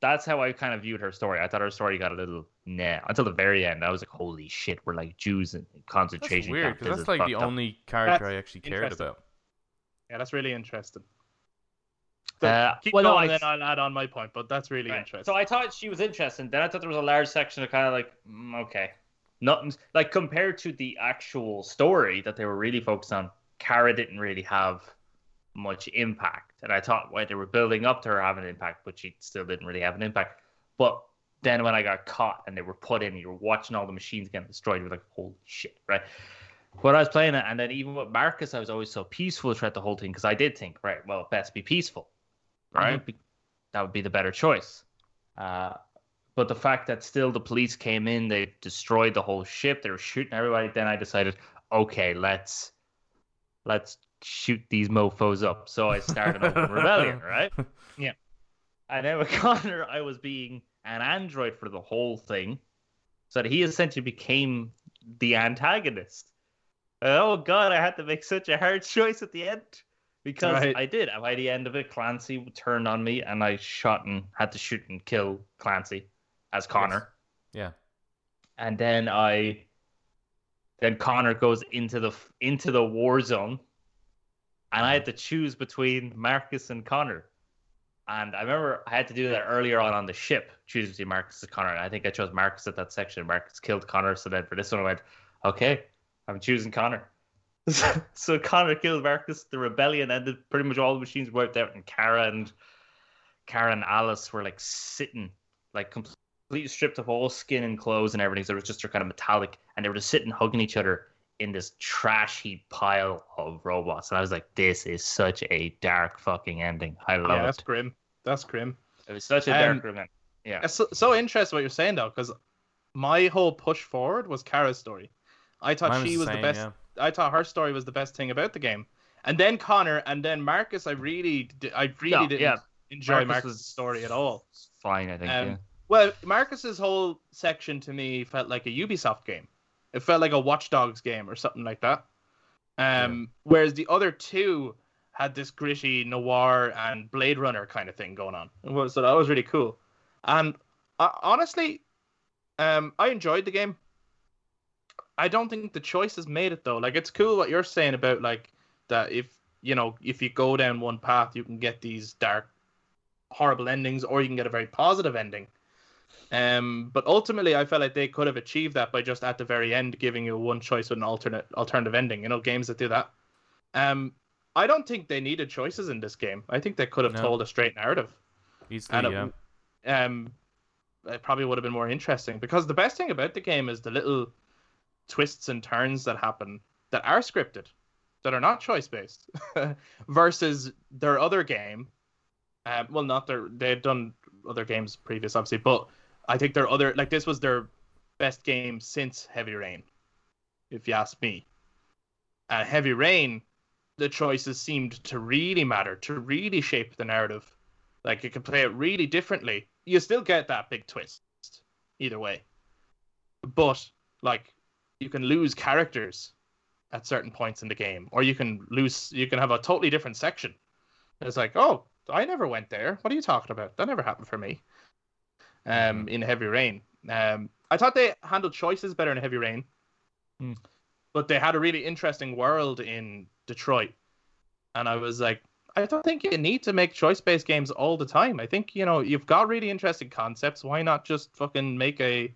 that's how I kind of viewed her story. I thought her story got a little nah until the very end. I was like, holy shit, we're like Jews in That's concentration weird camp. because that's like the up. only character That's I actually cared about. Yeah, that's really interesting. Uh, Keep well, no, going, I- then I'll add on my point. But that's really Right. interesting. So I thought she was interesting. Then I thought there was a large section of kind of like, mm, okay, nothing like compared to the actual story that they were really focused on. Kara didn't really have much impact, and I thought why they were building up to her having an impact, but she still didn't really have an impact. But then when I got caught and they were put in, you were watching all the machines getting destroyed. You were like, holy shit, right? But I was playing it, and then even with Marcus, I was always so peaceful throughout the whole thing because I did think, right, well, best be peaceful, right? Be- That would be the better choice. Uh, but the fact that still the police came in, they destroyed the whole ship, they were shooting everybody. Then I decided, okay, let's let's shoot these mofo's up. So I started a rebellion, right? Yeah. And then with Connor, I was being an android for the whole thing, so that he essentially became the antagonist. Oh god, I had to make such a hard choice at the end because Right. I did. And by the end of it, Clancy turned on me, and I shot and had to shoot and kill Clancy as Connor. Yeah. And then I, then Connor goes into the into the war zone, and I had to choose between Marcus and Connor. And I remember I had to do that earlier on on the ship, choose between Marcus and Connor. And I think I chose Marcus at that section. Marcus killed Connor, so then for this one I went, okay, I'm choosing Connor. so Connor killed Marcus. The rebellion ended. Pretty much all the machines wiped out, and Kara and Kara and Alice were like sitting, like completely stripped of all skin and clothes and everything. So it was just their kind of metallic, and they were just sitting hugging each other in this trashy pile of robots. And I was like, this is such a dark fucking ending. I love Yeah, that's it. grim. That's grim. It was such a Um, dark event. Yeah. It's so, so interesting what you're saying though, because my whole push forward was Kara's story. I thought Mine she was the same, best. yeah. I thought her story was the best thing about the game. And then Connor, and then Marcus. I really, I really Yeah, didn't yeah. enjoy Marcus Marcus' story at all. Fine, I think. Um, yeah. Well, Marcus's whole section to me felt like a Ubisoft game. It felt like a Watch Dogs game or something like that. Um, whereas the other two had this gritty noir and Blade Runner kind of thing going on. So that was really cool. And uh, honestly, um, I enjoyed the game. I don't think the choices made it though. Like it's cool what you're saying about like that if you know if you go down one path, you can get these dark, horrible endings, or you can get a very positive ending. Um, but ultimately, I felt like they could have achieved that by just at the very end giving you one choice with an alternate alternative ending. You know, games that do that. Um, I don't think they needed choices in this game. I think they could have No. told a straight narrative Easily, and yeah. it, um, it probably would have been more interesting because the best thing about the game is the little twists and turns that happen that are scripted, that are not choice based, versus their other game. Um, well, not their they've done other games previous, obviously, but I think their other like this was their best game since Heavy Rain, if you ask me. Uh, Heavy Rain, the choices seemed to really matter, to really shape the narrative. Like you can play it really differently. You still get that big twist either way. But like you can lose characters at certain points in the game or you can lose you can have a totally different section. It's like, "Oh, I never went there. What are you talking about? That never happened for me." Um in Heavy Rain. Um I thought they handled choices better in Heavy Rain. Hmm. But they had a really interesting world in Detroit. And I was like, I don't think you need to make choice based games all the time. I think, you know, you've got really interesting concepts. Why not just fucking make a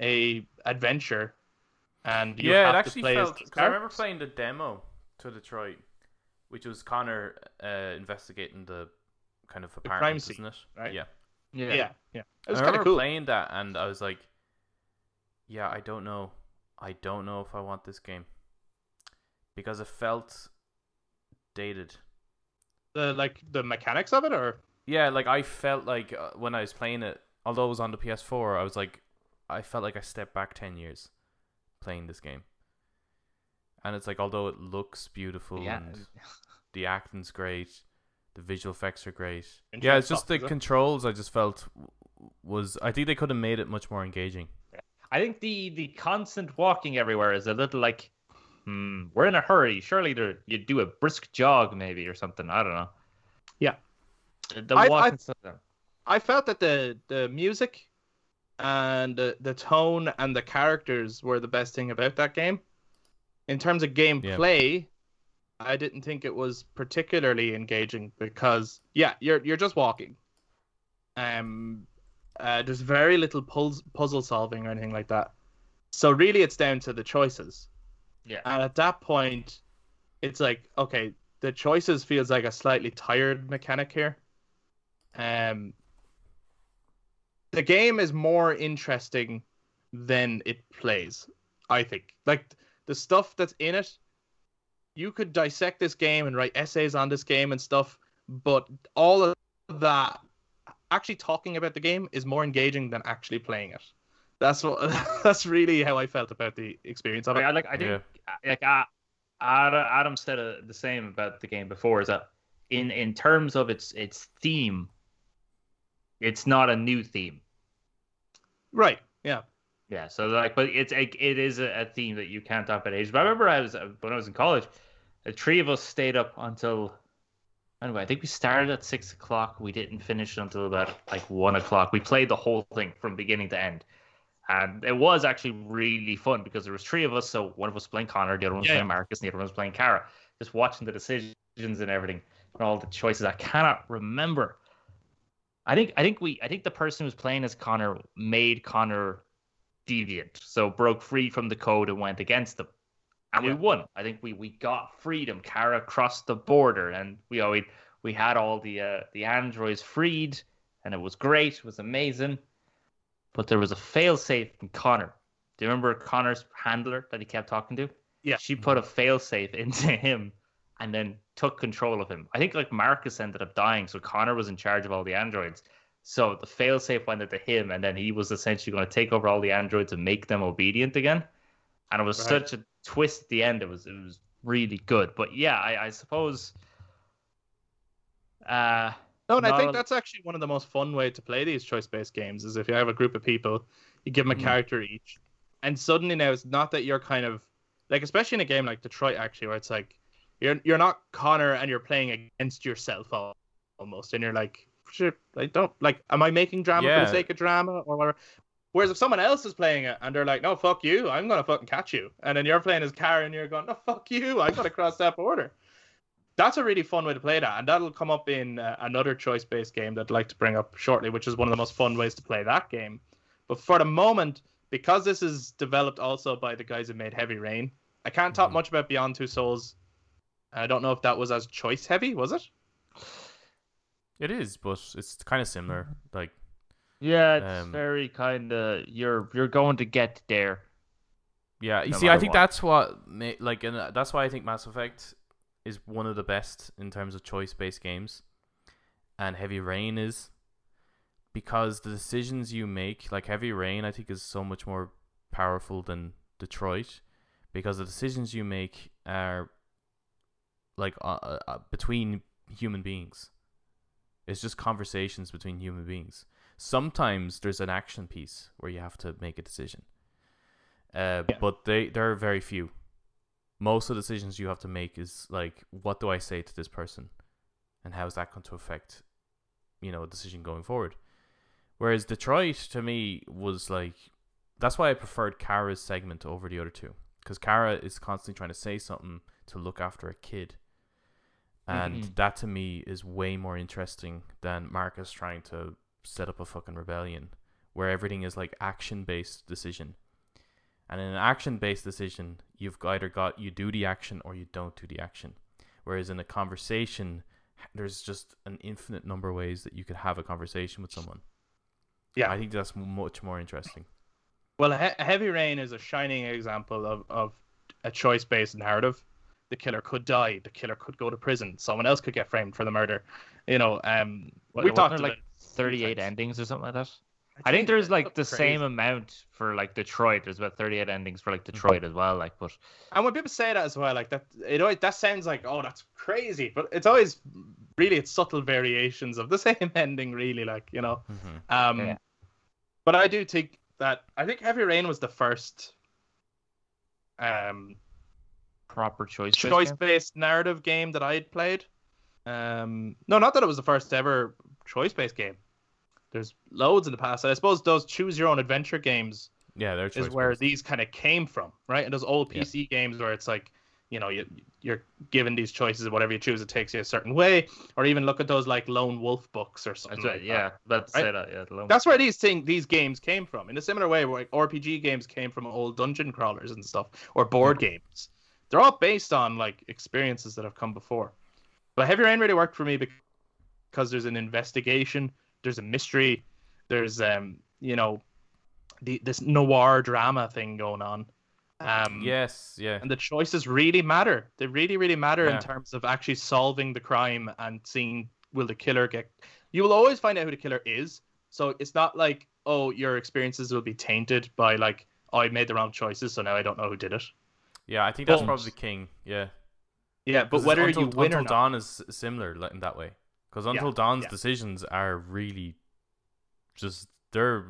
a adventure and you yeah, it actually felt. Because I remember playing the demo to Detroit, which was Connor uh, investigating the kind of crime apartment, scene, isn't it? right? Yeah. Yeah. Yeah, yeah. It was I kind remember of cool. playing that, and I was like, "Yeah, I don't know. I don't know if I want this game because it felt dated." The like the mechanics of it or Yeah, like I felt like uh, when I was playing it, although it was on the PS4, I was like, I felt like I stepped back ten years playing this game. And it's like, although it looks beautiful Yeah. and the acting's great, the visual effects are great. Yeah, it's just the it? controls. I just felt was. I think they could have made it much more engaging. I think the the constant walking everywhere is a little like, hmm, we're in a hurry. Surely there you'd do a brisk jog maybe or something. I don't know. Yeah. The, the I- I- walking stuff. I felt that the the music and the, the tone and the characters were the best thing about that game. In terms of gameplay, I didn't think it was particularly engaging because yeah, you're you're just walking. Um, uh, there's very little puz- puzzle solving or anything like that. So really, it's down to the choices. Yeah. And at that point, it's like, okay, the choices feels like a slightly tired mechanic here. Um, the game is more interesting than it plays, I think. Like the stuff that's in it, you could dissect this game and write essays on this game and stuff, but all of that actually talking about the game is more engaging than actually playing it. That's what that's really how I felt about the experience of I, it. I like I think like uh, Adam, Adam said uh, the same about the game before. Is that in in terms of its its theme, it's not a new theme. Right. Yeah. Yeah. So like, but it's like it is a, a theme that you can't talk about age. But I remember I was uh, when I was in college, the three of us stayed up until. Anyway, I think we started at six o'clock. We didn't finish until about like one o'clock. We played the whole thing from beginning to end, and it was actually really fun because there was three of us. So one of us was playing Connor, the other one was Yeah. playing Marcus, and the other one was playing Kara. Just watching the decisions and everything, and all the choices. I cannot remember. I think I think we I think the person who was playing as Connor made Connor deviant, so broke free from the code and went against them, and we won. I think we we got freedom. Kara crossed the border, and we we we had all the uh, the androids freed, and it was great. It was amazing. But there was a failsafe in Connor. Do you remember Connor's handler that he kept talking to? Yeah. She put a failsafe into him and then took control of him. I think like Marcus ended up dying, so Connor was in charge of all the androids. So the failsafe went into him, and then he was essentially going to take over all the androids and make them obedient again. And it was Right. such a twist at the end. It was it was really good. But yeah, I, I suppose. Uh, No, and I think a- that's actually one of the most fun way to play these choice-based games is if you have a group of people, you give them a Mm. character each, and suddenly now it's not that you're kind of like, especially in a game like Detroit, actually, where it's like you're you're not Connor and you're playing against yourself al- almost, and you're like, shit, I don't like, am I making drama for the sake of drama or whatever? Whereas if someone else is playing it and they're like, no, fuck you, I'm gonna fucking catch you, and then you're playing as Kara and you're going, no, fuck you, I'm gonna cross that border that's a really fun way to play that, and that'll come up in uh, another choice-based game that I'd like to bring up shortly, which is one of the most fun ways to play that game. But for the moment, because this is developed also by the guys who made Heavy Rain, I can't talk Mhm. much about Beyond Two Souls. I don't know if that was as choice heavy, was it? It is, but it's kind of similar. Like, yeah, it's Um, very kind of you're you're going to get there. yeah, you No see, I think what. that's what, ma- like, and uh, that's why I think Mass Effect is one of the best in terms of choice-based games, and Heavy Rain is because the decisions you make, like Heavy Rain, I think is so much more powerful than Detroit, because the decisions you make are like uh, uh, uh, between human beings. It's just conversations between human beings. Sometimes there's an action piece where you have to make a decision. Uh, Yeah. but they there are very few. Most of the decisions you have to make is like, what do I say to this person, and how is that going to affect, you know, a decision going forward. Whereas Detroit to me was like, that's why I preferred Kara's segment over the other two, because Kara is constantly trying to say something to look after a kid, and Mhm. that to me is way more interesting than Marcus trying to set up a fucking rebellion, where everything is like action based decision. And in an action based decision, you've either got you do the action or you don't do the action. Whereas in a conversation, there's just an infinite number of ways that you could have a conversation with someone. Yeah. I think that's much more interesting. Well, he- Heavy Rain is a shining example of, of a choice based narrative. The killer could die. The killer could go to prison. Someone else could get framed for the murder. You know, um, we talked like 38 endings or something like that. I think there's like the Crazy. same amount for like Detroit. There's about 38 endings for like Detroit as well. Like, but And when people say that as well, like that, it always that sounds like oh that's crazy, but it's always really it's subtle variations of the same ending, really. Like you know, hmm um, Yeah. but I do think that I think Heavy Rain was the first um proper choice. choice based narrative game that I had played. Um, no, not that it was the first ever choice based game. There's loads in the past. And I suppose those choose your own adventure games Yeah, they're is where choice-based. these kind of came from, right? And those old Yeah. PC games where it's like, you know, you you're given these choices, whatever you choose, it takes you a certain way. Or even look at those like Lone Wolf books or something. That's right. like Yeah, that. let's Right? say that. Yeah, lone- That's where these thing these games came from. In a similar way, where like RPG games came from old dungeon crawlers and stuff, or board games. They're all based on like experiences that have come before. But Heavy Rain really worked for me because there's an investigation, there's a mystery, there's um, you know, the this noir drama thing going on. Um, Yes, yeah. and the choices really matter. They really, really matter Yeah. in terms of actually solving the crime and seeing will the killer get? You will always find out who the killer is. So it's not like oh your experiences will be tainted by like oh I made the wrong choices, so now I don't know who did it. Yeah, I think that's But- probably king. Yeah, Yeah, but whether until, you win until or not, Dawn is similar in that way. Because until Dawn's yeah. decisions are really just they're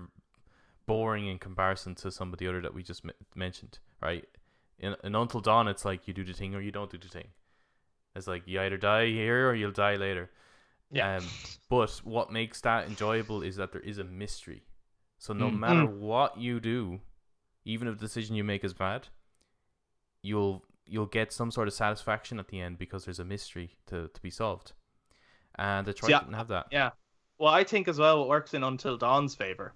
boring in comparison to some of the other that we just m- mentioned, right? In, in Until Dawn, it's like you do the thing or you don't do the thing. It's like you either die here or you'll die later. Yeah. Um, but what makes that enjoyable is that there is a mystery. So no Mm. matter what you do, even if the decision you make is bad, you'll you'll get some sort of satisfaction at the end because there's a mystery to, to be solved. And Detroit See, I- didn't have that. Yeah. Well, I think as well it works in Until Dawn's favor,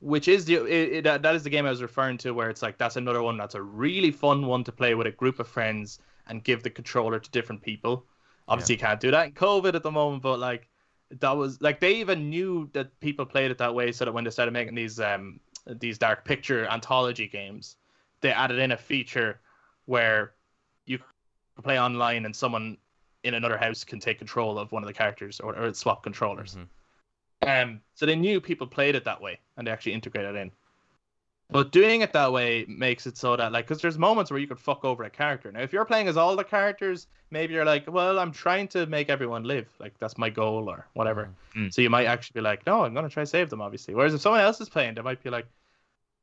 which is the it, it, that- is the game I was referring to, where it's like that's another one that's a really fun one to play with a group of friends and give the controller to different people. Obviously, you can't do that in COVID at the moment, but like that was like they even knew that people played it that way, so that when they started making these um these dark picture anthology games, they added in a feature where you play online and someone in another house can take control of one of the characters or, or swap controllers. Mhm. Um, so they knew people played it that way, and they actually integrated it in. But doing it that way makes it so that, like, because there's moments where you could fuck over a character. Now, if you're playing as all the characters, maybe you're like, well, I'm trying to make everyone live. Like, that's my goal or whatever. Mm. So you might actually be like, no, I'm going to try to save them, obviously. Whereas if someone else is playing, they might be like,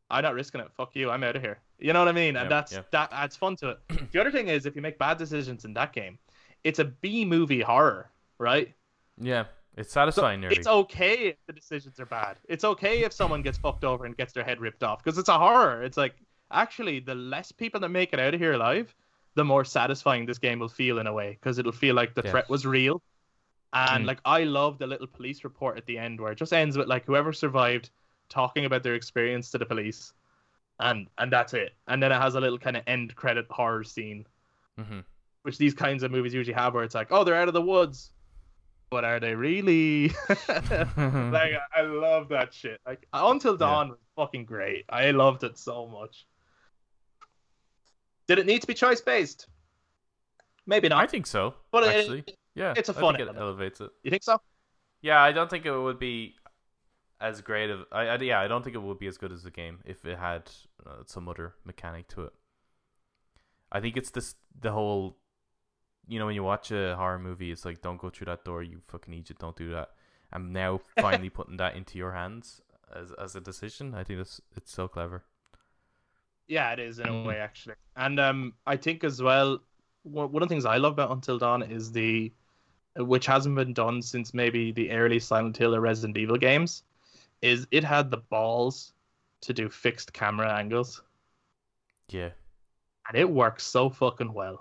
I'm not risking it. Fuck you. I'm out of here. You know what I mean? And Yeah, that's yeah. that adds fun to it. the other thing is, if you make bad decisions in that game, it's a B movie horror, right? Yeah, it's So satisfying nearly. it's okay if the decisions are bad. It's okay if someone gets fucked over and gets their head ripped off because it's a horror. It's like actually the less people that make it out of here alive, the more satisfying this game will feel in a way because it'll feel like the Yeah. threat was real. And Mm. like I love the little police report at the end where it just ends with like whoever survived talking about their experience to the police, and and that's it. And then it has a little kind of end credit horror scene hmm which these kinds of movies usually have, where it's like, oh, they're out of the woods, but are they really? like, I love that shit. Like, Until Dawn was fucking great. I loved it so much. Did it need to be choice based? Maybe not. I think so. But it- actually, yeah, it's a fun think it elevates it. You think so? Yeah, I don't think it would be as great of. I, I yeah, I don't think it would be as good as the game if it had uh, some other mechanic to it. I think it's this the whole, you know, when you watch a horror movie, it's like don't go through that door, you fucking idiot, don't do that. I'm now finally putting that into your hands as as a decision. I think it's it's so clever. Yeah, it is in a Mm. way actually, and um, I think as well, one one of the things I love about Until Dawn is the, which hasn't been done since maybe the early Silent Hill or Resident Evil games, is it had the balls to do fixed camera angles, Yeah, and it works so fucking well.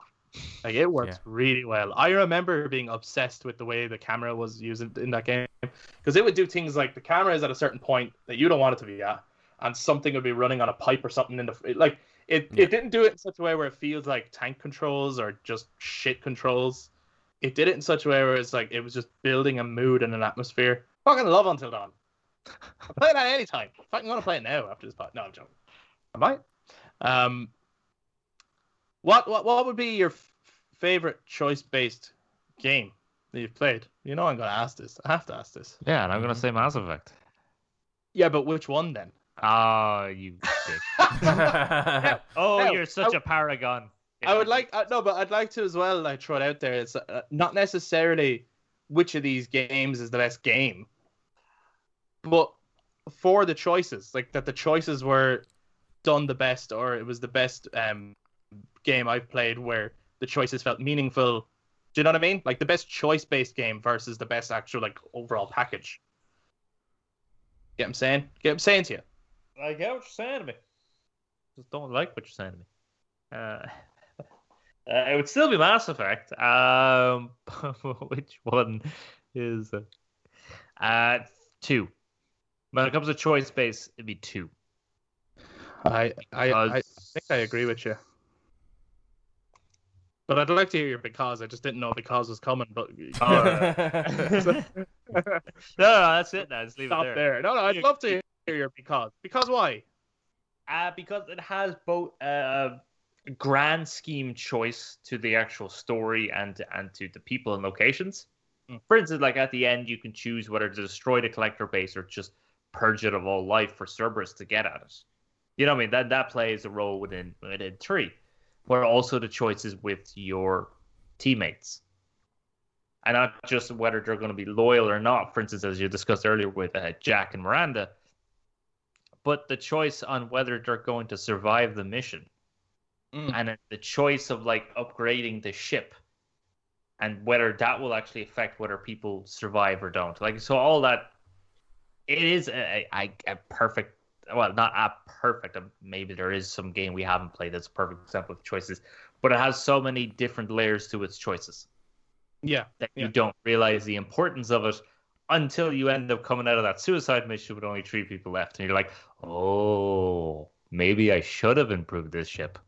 Like it works Yeah. really well. I remember being obsessed with the way the camera was used in that game because it would do things like the camera is at a certain point that you don't want it to be at, and something would be running on a pipe or something in the it- like it. Yeah. It didn't do it in such a way where it feels like tank controls or just shit controls. It did it in such a way where it's like it was just building a mood and an atmosphere. Fucking love Until Dawn. I'm playing that anytime. Fucking gonna play it now after this part. No, I'm joking. I might. Um, what what what would be your f- favorite choice based game that you've played? You know I'm gonna ask this. I have to ask this. Yeah, and I'm gonna say Mass Effect. Yeah, but which one then? Oh, you. Dick. oh, now, you're such I- a paragon. I would like uh, no, but I'd like to as well. Like throw it out there. It's uh, not necessarily which of these games is the best game, but for the choices, like that the choices were done the best, or it was the best um game I've played where the choices felt meaningful. Do you know what I mean? Like the best choice based game versus the best actual like overall package. Get what I'm saying? Get what I'm saying to you? I get what you're saying to me. Just don't like what you're saying to me. Uh, uh, it would still be Mass Effect. Um, which one is uh, uh two? When it comes to choice space, it'd be two. I I, I think I agree with you. But I'd like to hear your because. I just didn't know because was coming. But no, no, that's it. Now, just leave stop it there. there. No, no, I'd love to hear your because. Because why? Uh, because it has both uh, a grand scheme choice to the actual story and and to the people and locations, For instance, like at the end, you can choose whether to destroy the collector base or just purge it of all life for Cerberus to get at it. You know what I mean? That that plays a role within within three, where also the choices with your teammates, and not just whether they're going to be loyal or not. For instance, as you discussed earlier with uh, Jack and Miranda, but the choice on whether they're going to survive the mission, Mm. and the choice of like upgrading the ship, and whether that will actually affect whether people survive or don't. Like so, all that it is a, a, a perfect well not a perfect um, maybe there is some game we haven't played that's a perfect example of choices but it has so many different layers to its choices Yeah. that Yeah. you don't realize the importance of it until you end up coming out of that suicide mission with only three people left and you're like oh maybe i should have improved this ship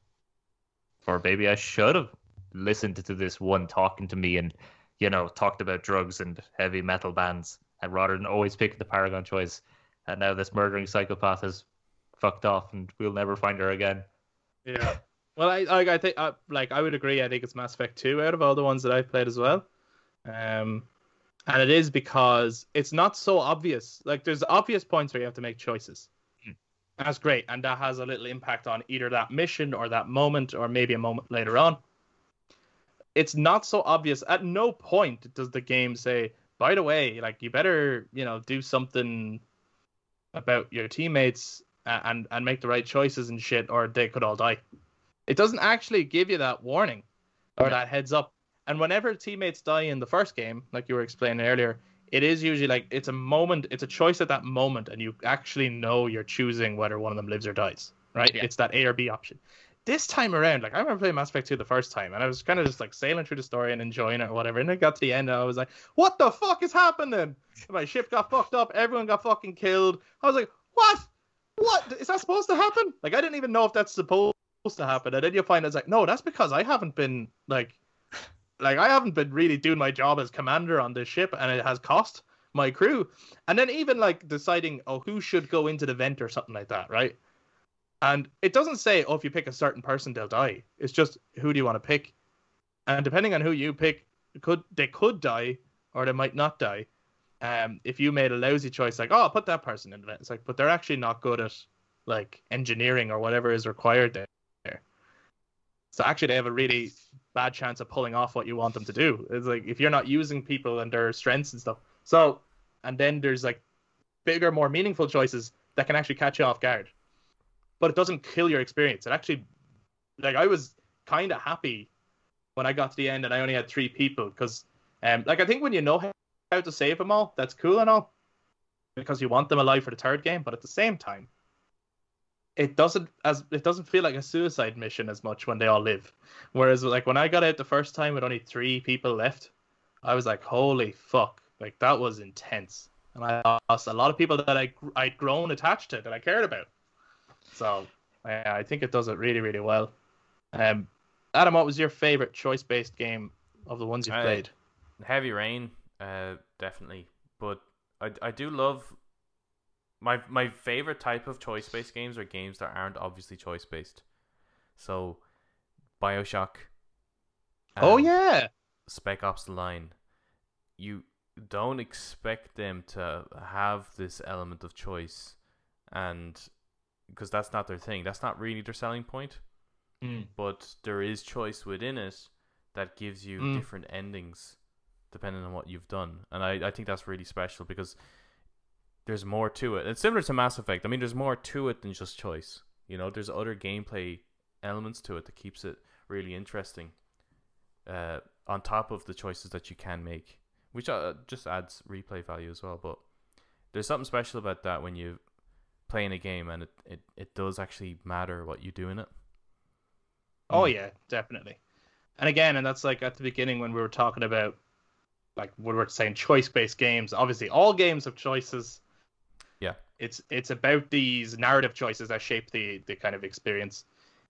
or maybe i should have listened to this one talking to me and you know talked about drugs and heavy metal bands and rather than always pick the paragon choice and now this murdering psychopath has fucked off and we'll never find her again Yeah. Well, I I, I think uh, like I would agree. I think it's Mass Effect two out of all the ones that I've played as well. Um, and it is because it's not so obvious. Like there's obvious points where you have to make choices. Hmm. That's great, and that has a little impact on either that mission or that moment, or maybe a moment later on. It's not so obvious. At no point does the game say, "By the way, like you better, you know, do something about your teammates and and make the right choices and shit, or they could all die." It doesn't actually give you that warning or that heads up. And whenever teammates die in the first game, like you were explaining earlier, it is usually like it's a moment, it's a choice at that moment, and you actually know you're choosing whether one of them lives or dies, right? Yeah. It's that A or B option. This time around, like I remember playing Mass Effect 2 the first time, and I was kind of just like sailing through the story and enjoying it or whatever. And I got to the end, and I was like, "What the fuck is happening?" My ship got fucked up. Everyone got fucking killed. I was like, "What? What is that supposed to happen?" Like I didn't even know if that's supposed to happen. And then you find it's like, no, that's because I haven't been like, like I haven't been really doing my job as commander on this ship, and it has cost my crew. And then even like deciding, oh, who should go into the vent or something like that, right? And it doesn't say, oh, if you pick a certain person, they'll die. It's just who do you want to pick, and depending on who you pick, could they could die or they might not die. Um, if you made a lousy choice, like, oh, I'll put that person in the it's like, but they're actually not good at like engineering or whatever is required there. So actually, they have a really bad chance of pulling off what you want them to do. It's like if you're not using people and their strengths and stuff. So, and then there's like bigger, more meaningful choices that can actually catch you off guard. But it doesn't kill your experience. It actually, like, I was kind of happy when I got to the end and I only had three people because, um, like, I think when you know how how to save them all, that's cool and all because you want them alive for the third game. But at the same time, it doesn't as it doesn't feel like a suicide mission as much when they all live. Whereas like when I got out the first time with only three people left, I was like, holy fuck, like that was intense, and I lost a lot of people that I I'd grown attached to that I cared about. So yeah, I think it does it really really well. Um, Adam, what was your favorite choice based game of the ones you've I- played? Heavy Rain, uh, definitely. But I I do love my my favorite type of choice based games are games that aren't obviously choice based. So, Bioshock. oh yeah, Spec Ops: The Line. You don't expect them to have this element of choice, and because that's not their thing. That's not really their selling point. Mm. But there is choice within it that gives you Mm. different endings depending on what you've done, and I I think that's really special because there's more to it. It's similar to Mass Effect. I mean, there's more to it than just choice. You know, there's other gameplay elements to it that keeps it really interesting. Uh, on top of the choices that you can make, which uh, just adds replay value as well. But there's something special about that when you play in a game and it, it, it does actually matter what you do in it. Oh yeah, definitely. And again, and that's like at the beginning when we were talking about like when we're saying choice based games. Obviously, all games have choices. Yeah. It's it's about these narrative choices that shape the the kind of experience.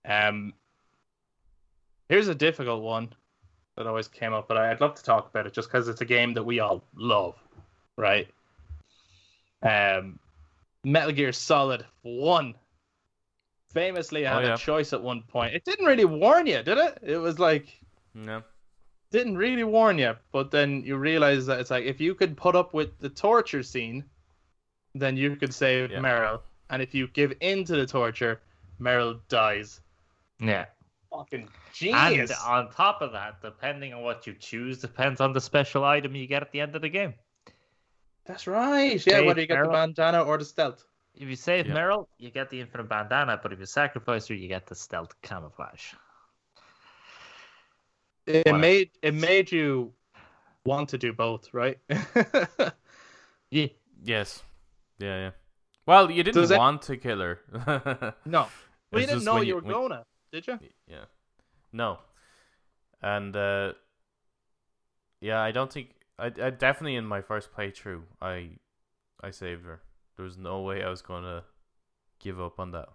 Um here's a difficult one that always came up, but I'd love to talk about it just because it's a game that we all love, right? Um Metal Gear Solid One famously oh, had Oh, yeah. a choice at one point. It didn't really warn you, did it? It was like No. didn't really warn you, but then you realize that it's like if you could put up with the torture scene, then you could save Yeah. Meryl, and if you give in to the torture, Meryl dies. Yeah. Fucking genius. And on top of that, depending on what you choose, depends on the special item you get at the end of the game. That's right. Yeah, Save whether you get the bandana or the stealth. If you save Yeah. Meryl, you get the infinite bandana, but if you sacrifice her, you get the stealth camouflage. It Wow. made it made you want to do both, right? Yeah. Yes. Yeah, yeah. Well, you didn't Does it- want to kill her. no, we It's didn't know when you were when- gonna, did you? Yeah. No. And uh yeah, I don't think I, I definitely in my first playthrough I I saved her. There was no way I was gonna give up on that.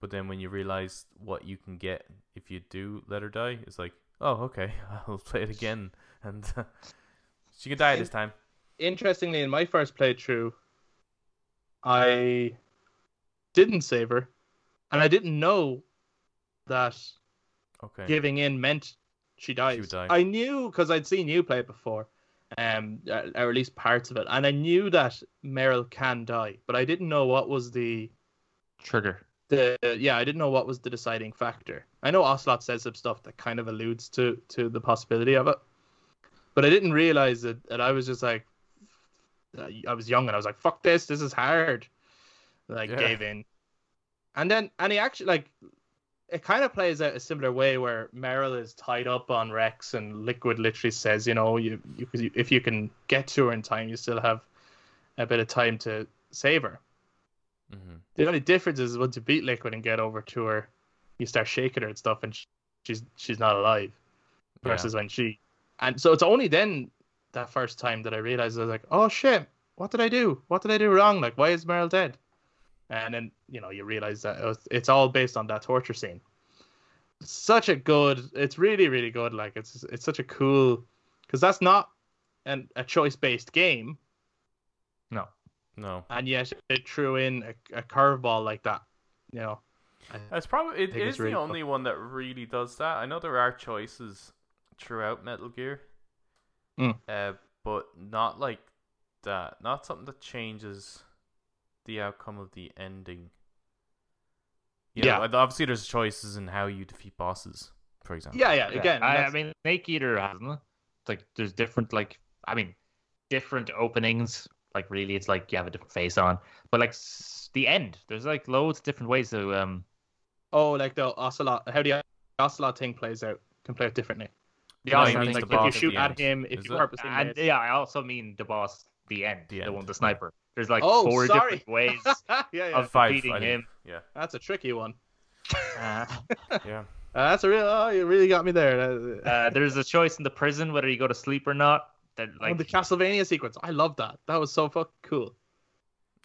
But then when you realize what you can get if you do let her die, it's like, oh okay, I'll play it again, and she can die this time. Interestingly, in my first playthrough, I didn't save her, and I didn't know that Okay. giving in meant she dies. would die. I knew because I'd seen you play it before, um, or or at least parts of it, and I knew that Meryl can die, but I didn't know what was the Trigger. the yeah, I didn't know what was the deciding factor. I know Ocelot says some stuff that kind of alludes to to the possibility of it, but I didn't realize that. that I was just like, I was young and I was like, "Fuck this! This is hard." Like Yeah. gave in, and then and he actually like. It kind of plays out a similar way where Meryl is tied up on Rex, and Liquid literally says, "You know, you, you if you can get to her in time, you still have a bit of time to save her." hmm The only difference is once you beat Liquid and get over to her, you start shaking her and stuff, and sh- she's she's not alive. Versus when she, and so it's only then that first time that I realized I was like, oh shit, what did I do? What did I do wrong? Like, why is Meryl dead? And then you know you realize that it was, it's all based on that torture scene. Such a good, it's really really good. Like it's it's such a cool, because that's not an a choice based game No. No. and yet it threw in a, a curveball like that. You know, It's probably it it's really the cool. only one that really does that. I know there are choices throughout Metal Gear, Mm. uh, but not like that. Not something that changes the outcome of the ending. You Yeah. know, and obviously there's choices in how you defeat bosses, for example. yeah, yeah. Yeah, Again, I, I mean, Snake Eater hasn't like there's different, like, I mean, different openings. Like, really, it's like you have a different face on. But like s- the end, there's like loads of different ways to um. oh, like the ocelot. How the ocelot thing plays out can play out differently. The No, Ocelot he like the if you boss at shoot at end, him, if is you it? purposely and miss- yeah, I also mean the boss, the end, The the, end, one, the sniper. There's like Oh, four sorry. different ways yeah, yeah. of Five, defeating I think. him. Yeah, that's a tricky one. Uh, yeah. Uh, that's a real. Oh, you really got me there. Uh, there's a choice in the prison whether you go to sleep or not. That oh, like the Castlevania sequence. I love that. That was so fucking cool.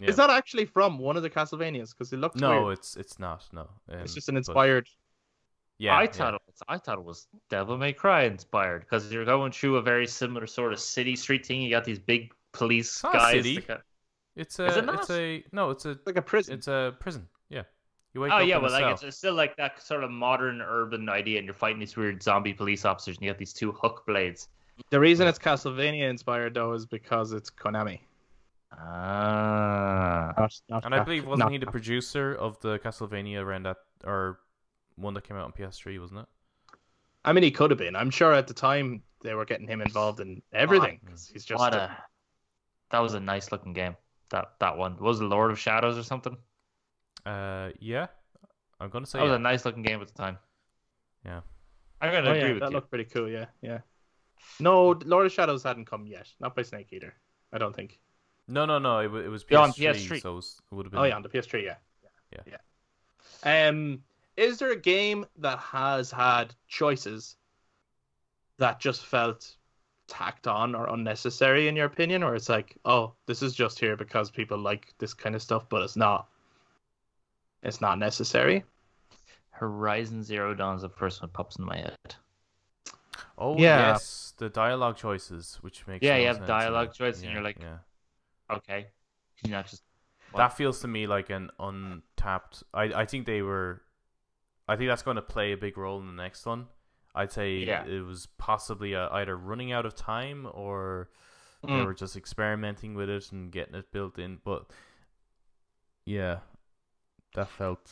yeah. Is that actually from one of the Castlevanias? Because it looks no, weird. it's it's not. No, um, It's just an but- inspired. Yeah, I yeah. thought it was, I thought it was Devil May Cry inspired because you're going through a very similar sort of city street thing. You got these big police It's guys. city. that got- It's Is a it not? it's a no, it's a like a prison. it's a prison. Yeah, you wake Oh up yeah, in well like it's, it's still like that sort of modern urban idea, and you're fighting these weird zombie police officers, and you got these two hook blades. The reason it's Castlevania inspired though is because it's Konami. Ah, Not, not And I believe wasn't not he the producer of the Castlevania around that or one that came out on PS3, wasn't it? I mean, he could have been. I'm sure at the time they were getting him involved in everything. 'cause he's just what a- a that was a nice looking game. That that one was it Lord of Shadows or something. Uh, yeah, I'm gonna say That was yeah. a nice looking game at the time. Yeah. I'm gonna Oh, agree yeah, with that you. That looked pretty cool. Yeah, yeah. No, Lord of Shadows hadn't come yet. Not by Snake Eater. I don't think. No, no, no. It, wa- it was Yeah, on PS3, PS3. so it, was, it would have been. Oh yeah, on the PS3. Yeah. Yeah. yeah. Um, is there a game that has had choices that just felt tacked on or unnecessary in your opinion, or it's like, oh, this is just here because people like this kind of stuff, but it's not. It's not necessary. Horizon Zero Dawn is the first one that pops in my head. Oh Yeah. yes, the dialogue choices, which makes Yeah, you have sense, dialogue yeah. choices, and you're like, yeah. Okay, you not just What? that feels to me like an untapped. I I think they were. I think that's going to play a big role in the next one. I'd say Yeah. it was possibly uh either running out of time or they Mm. were just experimenting with it and getting it built in. But yeah, that felt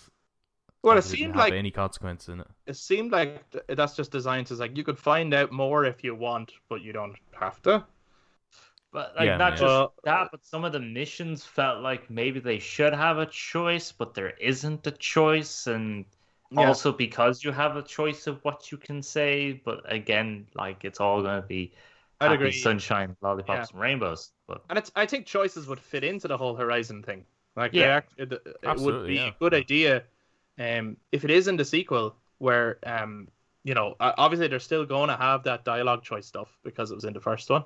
Well, like it seemed like any consequence in it. it seemed like th- that's just designed as like you could find out more if you want, but you don't have to. But like Yeah, not yeah. just Well- that, but some of the missions felt like maybe they should have a choice, but there isn't a choice, and Yeah. also because you have a choice of what you can say. But again, like it's all gonna be I'd happy agree. sunshine, lollipops, Yeah. and rainbows. But And it's I think choices would fit into the whole Horizon thing. Like Yeah. act, it, it would be yeah. a good idea, um, if it is in the sequel where um, you know, obviously they're still going to have that dialogue choice stuff because it was in the first one.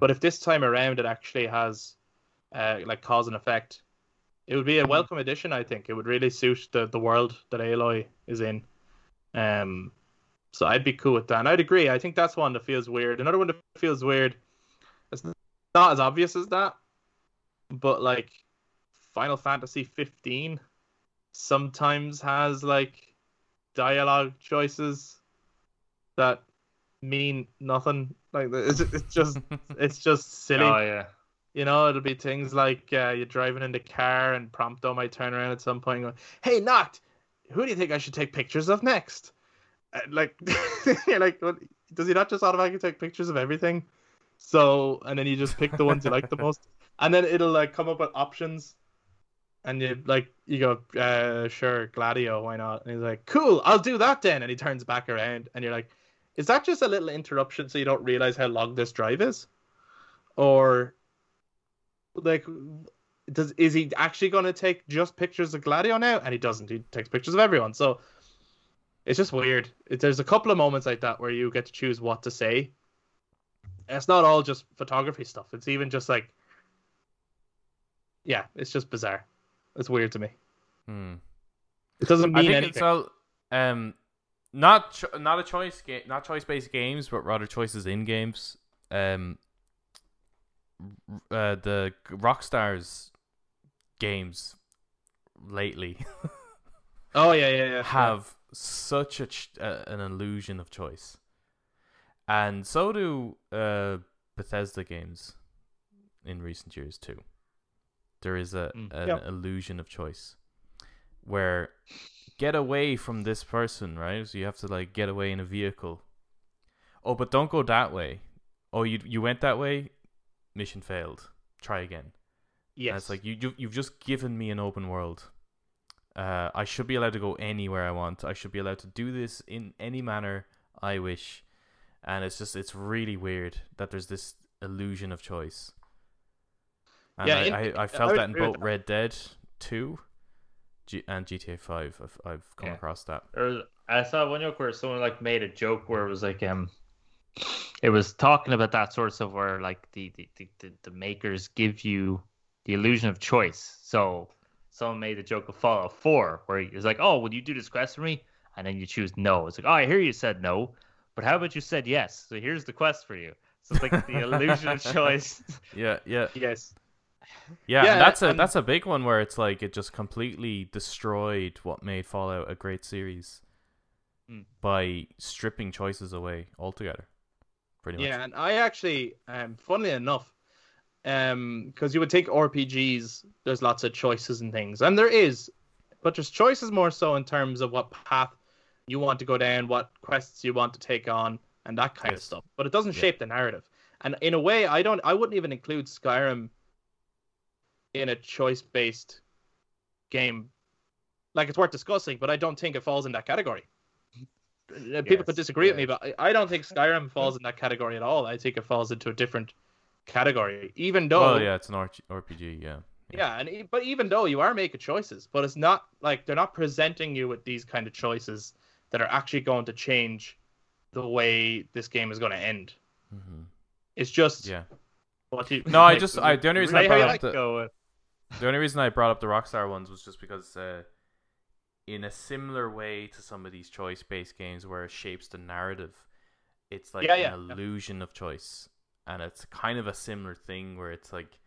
But if this time around it actually has, uh, like cause and effect, it would be a welcome addition. I think it would really suit the the world that Aloy is in. Um, so I'd be cool with that. And I'd agree. I think that's one that feels weird. Another one that feels weird. It's not as obvious as that, but like Final Fantasy 15 sometimes has like dialogue choices that mean nothing. Like it's, it's just it's just silly. oh yeah, You know, it'll be things like uh, you're driving in the car and Prompto might turn around at some point and go, "Hey, Noct, who do you think I should take pictures of next?" Uh, like, you're like, what, does he not just automatically take pictures of everything? So, and then you just pick the ones you like the most, and then it'll like come up with options, and you like you go, uh, "Sure, Gladio, why not?" And he's like, "Cool, I'll do that then." And he turns back around, and you're like, "Is that just a little interruption so you don't realize how long this drive is?" Or like does is he actually going to take just pictures of Gladio now? And he doesn't. He takes pictures of everyone. So it's just weird. It, there's a couple of moments like that where you get to choose what to say. And it's not all just photography stuff. It's even just like, yeah, it's just bizarre. It's weird to me. Hmm. It doesn't I mean think anything. it's all um not cho- not a choice game, not choice based games, but rather choices in games. Um, uh, the Rockstar's games lately Oh yeah, yeah, yeah. have such a ch- uh, an illusion of choice, and so do uh Bethesda games in recent years too. There is a Mm. an Yep. illusion of choice where get away from this person, right? So you have to like get away in a vehicle. Oh, but don't go that way. Oh, you you went that way, mission failed. Try again. Yes. And it's like you, you you've just given me an open world. Uh, I should be allowed to go anywhere I want. I should be allowed to do this in any manner I wish. And it's just it's really weird that there's this illusion of choice. And Yeah, I, in- I, I I felt would that in both Red Dead Two, G- and GTA Five. I've I've come Yeah. across that. Or I saw one joke where someone like made a joke where it was like um it was talking about that sort of stuff where like the the, the, the, the makers give you the illusion of choice. So someone made the joke of Fallout 4 where it's like, Oh, will you do this quest for me? And then you choose no. It's like, Oh, I hear you said no, but how about you said yes? So here's the quest for you. So it's like the illusion of choice. Yeah, yeah, yes. yeah. Yeah, and that's a and- that's a big one where it's like it just completely destroyed what made Fallout a great series Hmm. by stripping choices away altogether. Pretty much. Yeah, and I actually, um, funnily enough, um, because you would take RPGs, there's lots of choices and things, and there is, but there's choices more so in terms of what path you want to go down, what quests you want to take on, and that kind of stuff. But it doesn't Yeah. shape the narrative. And in a way, I don't, I wouldn't even include Skyrim in a choice-based game. Like it's worth discussing, but I don't think it falls in that category. Uh, People could Yes, disagree with me, but I I don't think Skyrim falls in that category at all. I think it falls into a different category, even though Well, yeah, it's an RPG. Yeah. yeah, and e- but even though you are making choices, but it's not like they're not presenting you with these kind of choices that are actually going to change the way this game is going to end. hmm It's just Yeah. what you. No, I just- I- the only reason I say how you brought up like the- to go with. The only reason I brought up the Rockstar ones was just because, uh, in a similar way to some of these choice-based games where it shapes the narrative, it's like Yeah, an yeah, yeah. illusion of choice, and it's kind of a similar thing where it's like,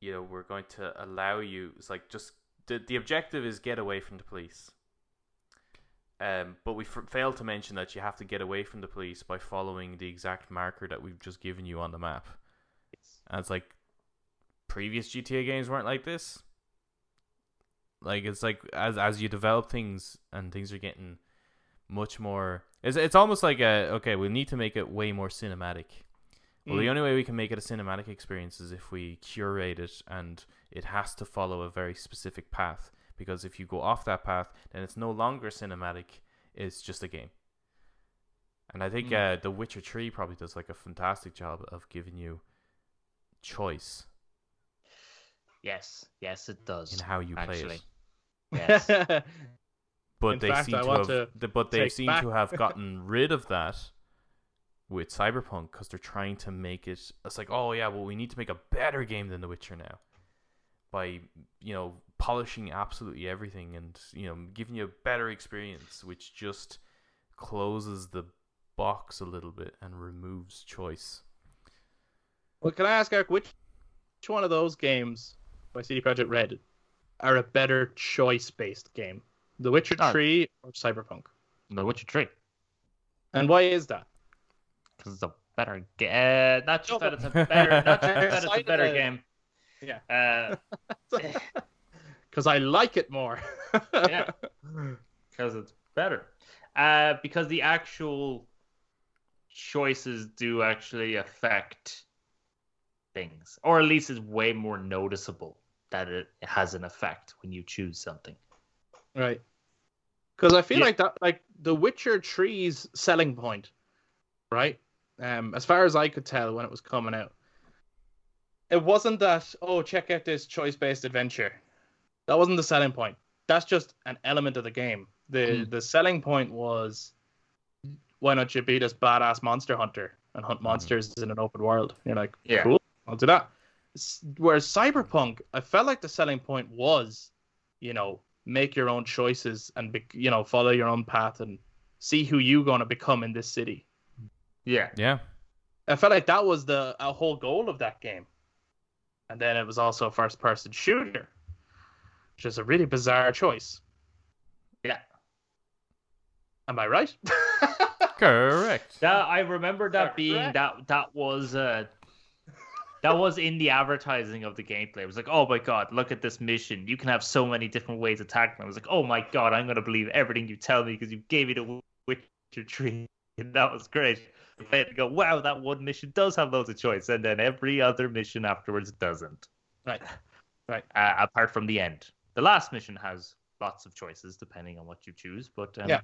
you know, we're going to allow you. It's like just the the objective is get away from the police, Um, but we f- failed to mention that you have to get away from the police by following the exact marker that we've just given you on the map. And it's like previous GTA games weren't like this. Like it's like as as you develop things and things are getting much more. It's it's almost like a okay. We need to make it way more cinematic. Well, the Mm. only way we can make it a cinematic experience is if we curate it and it has to follow a very specific path. Because if you go off that path, then it's no longer cinematic. It's just a game. And I think Mm. uh, The Witcher Three probably does like a fantastic job of giving you choice Yes, yes, it does. in how you play Actually. it. Yes. But In they fact, seem I to have, to but they seem back- to have gotten rid of that with Cyberpunk because they're trying to make it. It's like, oh yeah, well we need to make a better game than The Witcher now by you know polishing absolutely everything and you know giving you a better experience, which just closes the box a little bit and removes choice. Well, can I ask Eric which which one of those games by CD Projekt Red are a better choice-based game, The Witcher Oh. Three or Cyberpunk? The Witcher Three, And why is that? because it's a better game. Uh, not just that it's a better, not just that it's a better game. Yeah. Uh, Because I like it more. Yeah. because it's better. Uh, because the actual choices do actually affect things, or at least it's way more noticeable that it has an effect when you choose something. Right. Because I feel Yeah. like that, like The Witcher 3's selling point, right? Um, as far as I could tell when it was coming out, it wasn't that oh check out this choice-based adventure. That wasn't the selling point. That's just an element of the game. The Hmm. the selling point was why don't you be this badass monster hunter and hunt monsters in an open world? You're like, Yeah. cool, I'll do that. Whereas Cyberpunk, I felt like the selling point was, you know, make your own choices and be, you know follow your own path and see who you're going to become in this city. Yeah. Yeah, I felt like that was the a whole goal of that game. And then it was also a first person shooter, which is a really bizarre choice. Yeah. Am I right? correct. That I remember that being that that was uh that was in the advertising of the gameplay. It was like, oh my god, look at this mission. You can have so many different ways of tackling. it. I was like, oh my god, I'm gonna believe everything you tell me because you gave me the Witcher Three. And that was great. I had to go, wow, that one mission does have loads of choice, and then every other mission afterwards doesn't. right. Right. Uh, apart from the end, the last mission has lots of choices depending on what you choose. But um, Yeah.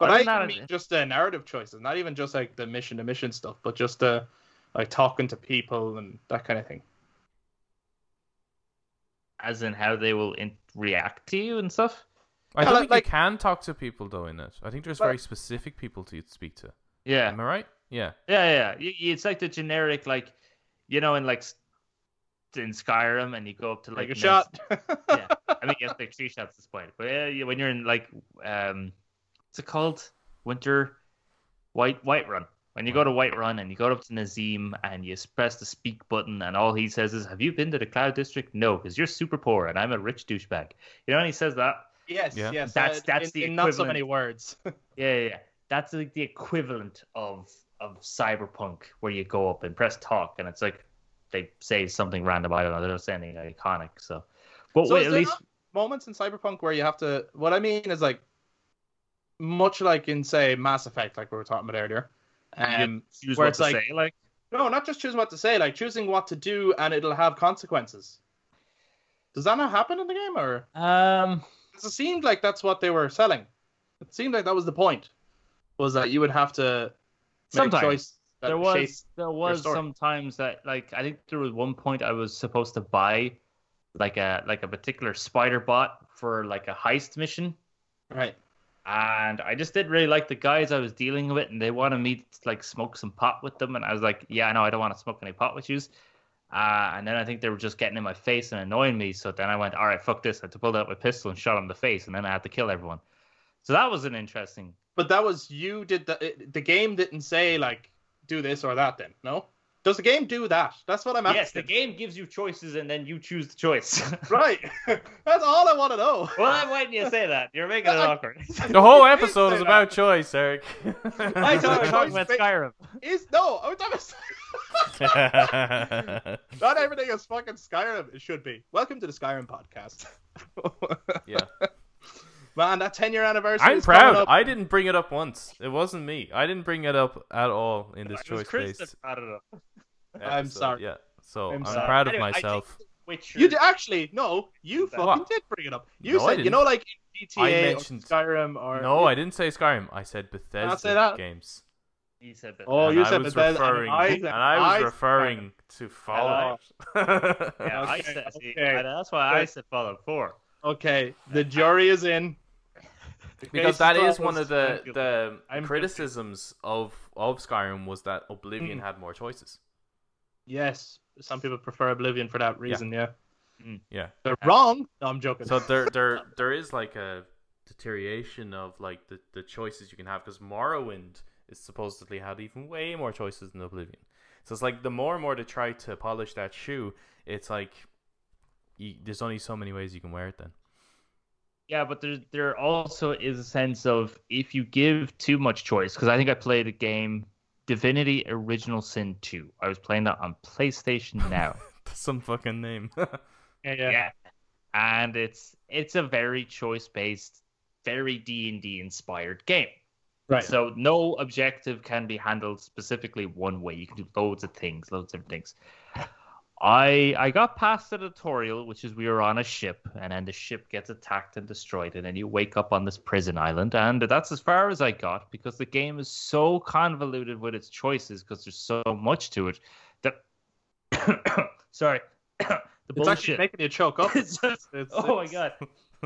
But I that, mean just the narrative choices, not even just like the mission to mission stuff, but just the like talking to people and that kind of thing. as in how they will in- react to you and stuff. I Yeah, don't like- think like- you can talk to people though in it. I think there's Well- very specific people to speak to. Yeah, Am I right? Yeah. yeah, yeah. Y- y- It's like the generic, like you know, in like in Skyrim, and you go up to like Like a shot. yeah, I mean, yes, like three shots at this point. But yeah, you- when you're in like, um, what's it called? Winter White Whiterun. When you go to Whiterun and you go up to Nazeem and you press the speak button, and all he says is, "Have you been to the Cloud District? No, because you're super poor and I'm a rich douchebag." You know, and he says that. yes, Yeah. yes. That's- uh, that's in, the in not so many words. Yeah, yeah, yeah. That's like the equivalent of of Cyberpunk, where you go up and press talk, and it's like they say something random. I don't know. They don't say anything iconic. So, but So wait, is at there least moments in Cyberpunk where you have to. What I mean is like, much like in say Mass Effect, like we were talking about earlier. Um, choose where what it's to like- say. Like, no, not just choosing what to say, like choosing what to do, and it'll have consequences. Does that not happen in the game, or Um, it seemed like that's what they were selling? It seemed like that was the point, was that you would have to make Sometimes. a choice. There was there was sometimes that like I think there was one point I was supposed to buy like a like a particular spider bot for like a heist mission. right. And I just didn't really like the guys I was dealing with, and they wanted me to like smoke some pot with them, and I was like, yeah, no, I don't want to smoke any pot with you. Uh, and then I think they were just getting in my face and annoying me, so then I went, all right, fuck this. I had to pull out my pistol and shot him in the face, and then I had to kill everyone. So that was an interesting. But that was you did the the game didn't say like do this or that. Then no. Does the game do that? That's what I'm asking. Yes, the game gives you choices and then you choose the choice. Right. That's all I want to know. well, why didn't you say that? You're making it I- awkward. The whole episode say is that. about choice, Eric. I We're talking about choice- Skyrim. Is no, I'm talking about Not everything is fucking Skyrim. It should be. Welcome to the Skyrim podcast. yeah, Man, that 10 year anniversary. I'm is proud. up. I didn't bring it up once. It wasn't me. I didn't bring it up at all in this choice Chris based. that brought it up. I'm sorry. Yeah, so I'm I'm, proud of Anyway, myself. Witcher- You did, actually no. You What? fucking did bring it up. You No, said you know like in GTA I or mentioned- Skyrim or No, I didn't say Skyrim. I said Bethesda say that. games. Oh, you said that. Oh, and you I said was Bethesda, and referring, I and I was I said referring to Fallout. Yeah, I Okay, said. Okay. and that's why I Good. said Fallout 4. Okay, the jury is in. The because that is one of the the I'm criticisms of of Skyrim was that Oblivion Mm. had more choices. Yes, some people prefer Oblivion for that reason. Yeah, Yeah. they're wrong. No, I'm joking. So there there there is like a deterioration of like the, the choices you can have because Morrowind is supposedly had even way more choices than Oblivion. So it's like the more and more they try to polish that shoe, it's like you, there's only so many ways you can wear it then. Yeah, but there there also is a sense of if you give too much choice, because I think I played a game, Divinity Original Sin 2. I was playing that on PlayStation Now. Some fucking name. yeah, yeah. And it's it's a very choice based, very D and D inspired game. Right. So no objective can be handled specifically one way. You can do loads of things, loads of different things. I I got past the tutorial, which is we are on a ship, and then the ship gets attacked and destroyed, and then you wake up on this prison island, and that's as far as I got because the game is so convoluted with its choices because there's so much to it that sorry, the It's actually bullshit. making you choke up. It's just- It's- oh my god,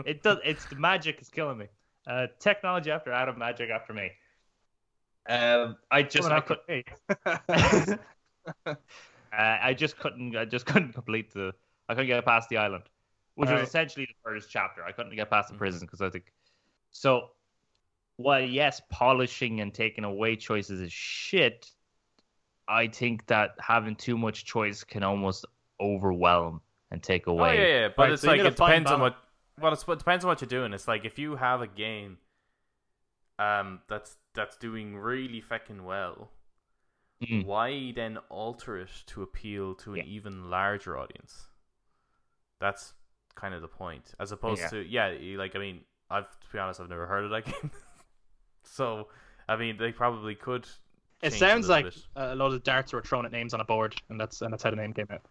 it does. It's the magic is killing me. Uh, technology after Adam, magic after me. Um, I just I could. uh, I just couldn't I just couldn't complete the I couldn't get past the island, which was Alright. essentially the first chapter. I couldn't get past the Mhm. prison because I think so. While yes, polishing and taking away choices is shit. I think that having too much choice can almost overwhelm and take Oh away. yeah, yeah, but Right, it's so like it depends on what. Well, it's, it depends on what you're doing. It's like if you have a game, um, that's that's doing really fucking well, Mm. why then alter it to appeal to an Yeah. even larger audience? That's kind of the point, as opposed Yeah. to yeah, like I mean, I've to be honest, I've never heard of that game, so I mean, they probably could. It sounds a like bit. a lot of darts were thrown at names on a board, and that's and that's how the name came out.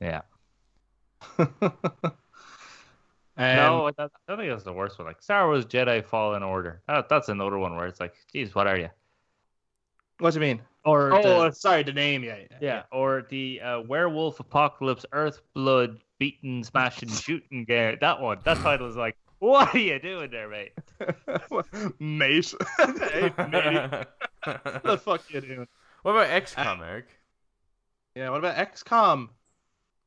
Yeah. um, no, I don't I don't think that's the worst one. Like Star Wars Jedi Fallen Order. That, that's another one where it's like, geez, what are you? What do you mean? Or Oh, the, sorry, the name. Yeah, yeah. yeah, or the uh, Werewolf Apocalypse Earth Blood Beating, Smashing, Shooting game. That one. That title is like, what are you doing there, mate? mate. hey, mate. What the fuck you doing? what about XCOM, Eric? Yeah. What about XCOM?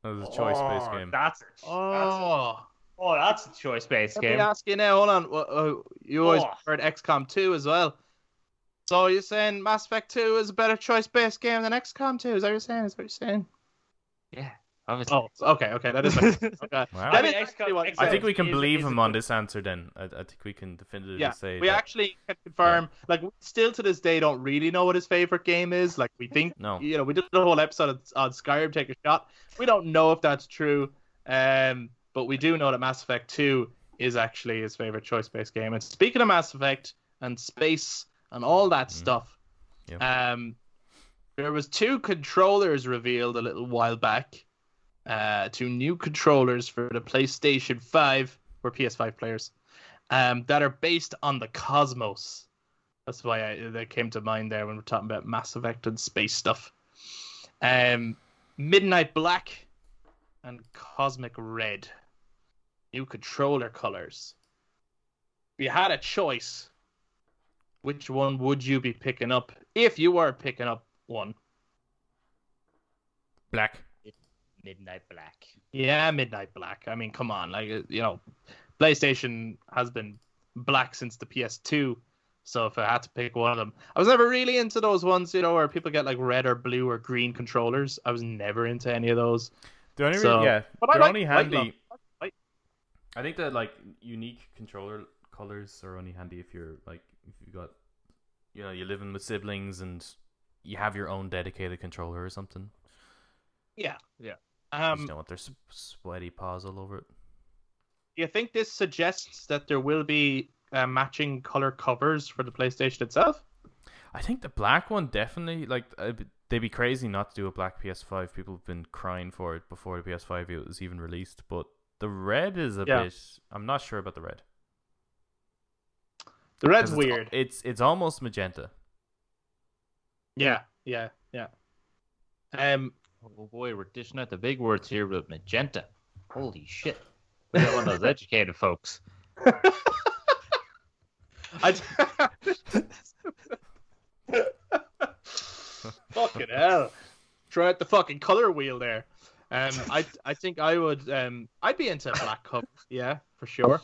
That was a choice-based Oh, game. That's a, that's a, Oh. oh, that's a choice-based Let me game. ask you now. Hold on. Uh, you always Oh. preferred XCOM 2 as well. So you're saying Mass Effect 2 is a better choice-based game than XCOM 2? Is that what you're saying? Is that what you're saying? Yeah, obviously. Oh, okay, okay. That is. okay. Wow. That I is mean, actually what- XCOM I think we can is- believe is a him on this answer. Then I, I think we can definitively Yeah, say we that. actually can confirm. Like, we still to this day don't really know what his favorite game is. Like, we think, No. you know, we did the whole episode on, on Skyrim, take a shot. We don't know if that's true, um, but we do know that Mass Effect 2 is actually his favorite choice-based game. And speaking of Mass Effect and space and all that stuff, um, there was two controllers revealed a little while back. Uh, two new controllers for the PlayStation 5 for PS5 players um, that are based on the cosmos. That's why I, they came to mind there when we're talking about Mass Effect and space stuff. Um, Midnight Black and Cosmic Red. New controller colors. You had a choice, which one would you be picking up if you were picking up one? Black. Midnight Black. Yeah, Midnight Black. I mean, come on, like you know, PlayStation has been black since the PS2, So if I had to pick one of them, I was never really into those ones, you know, where people get like red or blue or green controllers. I was never into any of those. The only So- reason, yeah, But I they're like only handy. love. I think that like unique controller colors are only handy if you're like if you got, you know, you're living with siblings and you have your own dedicated controller or something. Yeah, Yeah. you Um, just don't want their sweaty paws all over it. do you think this suggests that there will be uh, matching color covers for the PlayStation itself? I think the black one definitely like uh, they'd be crazy not to do a black PS5. People have been crying for it before the PS5 was even released, but the red is a Yeah. bit. I'm not sure about the red. The red's 'Cause it's al- weird. It's it's almost magenta. Yeah, yeah, yeah. Um, Oh boy, we're dishing out the big words here with magenta. Holy shit. We got one of those educated folks. I. fucking hell! Try out the fucking color wheel there. Um, I I think I would um I'd be into black cup, yeah, for sure.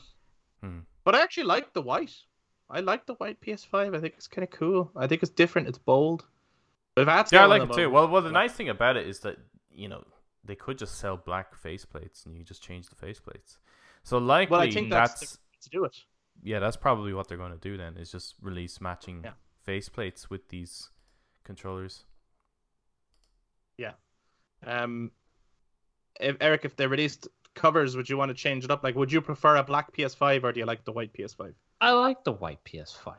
Hmm. But I actually like the white. I like the white PS5. I think it's kind of cool. I think it's different. It's bold. If I Yeah, I like it too. Well, well, the nice thing about it is that you know they could just sell black faceplates and you just change the faceplates. So likely well, I think that's, that's to do it. yeah, that's probably what they're going to do then is just release matching Yeah. faceplates with these controllers. Yeah. Um, if, Eric, if they released covers, would you want to change it up? Like, would you prefer a black PS5 or do you like the white PS5? I like the white PS5.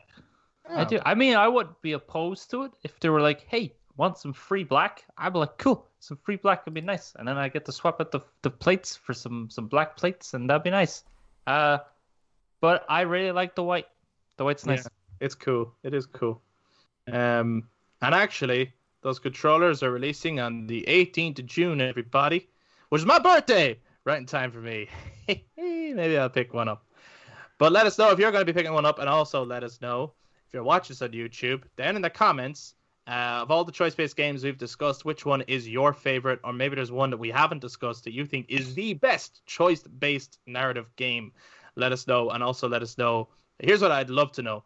I do. I mean, I wouldn't be opposed to it if they were like, "Hey, want some free black?" I'd be like, "Cool, some free black would be nice," and then I get to swap out the the plates for some some black plates, and that'd be nice. Uh, but I really like the white. The white's nice. It's cool. It is cool. Um, and actually, those controllers are releasing on the 18th of June, everybody, which is my birthday. Right in time for me. Maybe I'll pick one up. But let us know if you're going to be picking one up, and also let us know if you're watching this on YouTube. Down in the comments uh, of all the choice-based games we've discussed, which one is your favorite, or maybe there's one that we haven't discussed that you think is the best choice-based narrative game. Let us know, and also let us know. Here's what I'd love to know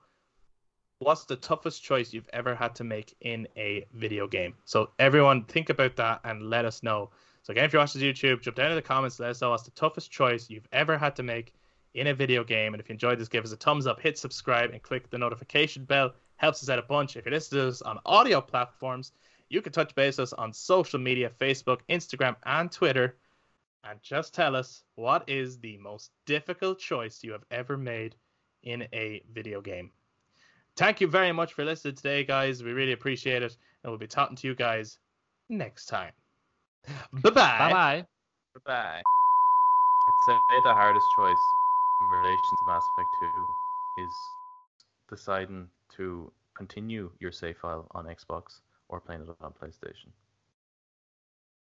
what's the toughest choice you've ever had to make in a video game? So everyone think about that and let us know. So again, if you're watching YouTube, jump down in the comments, let us know what's the toughest choice you've ever had to make in a video game. And if you enjoyed this, give us a thumbs up, hit subscribe, and click the notification bell. Helps us out a bunch. If you're listening to us on audio platforms, you can touch base us on social media, Facebook, Instagram, and Twitter. And just tell us what is the most difficult choice you have ever made in a video game. Thank you very much for listening today, guys. We really appreciate it. And we'll be talking to you guys next time. Bye Bye bye. bye. Goodbye. I'd say the hardest choice in relation to Mass Effect 2 is deciding to continue your save file on Xbox or playing it on PlayStation.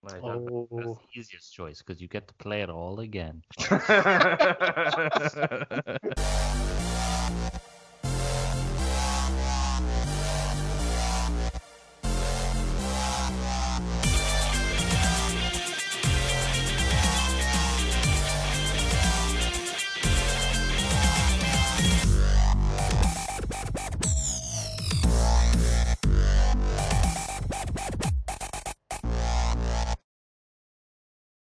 Well, I thought That's Oh. the easiest choice because you get to play it all again.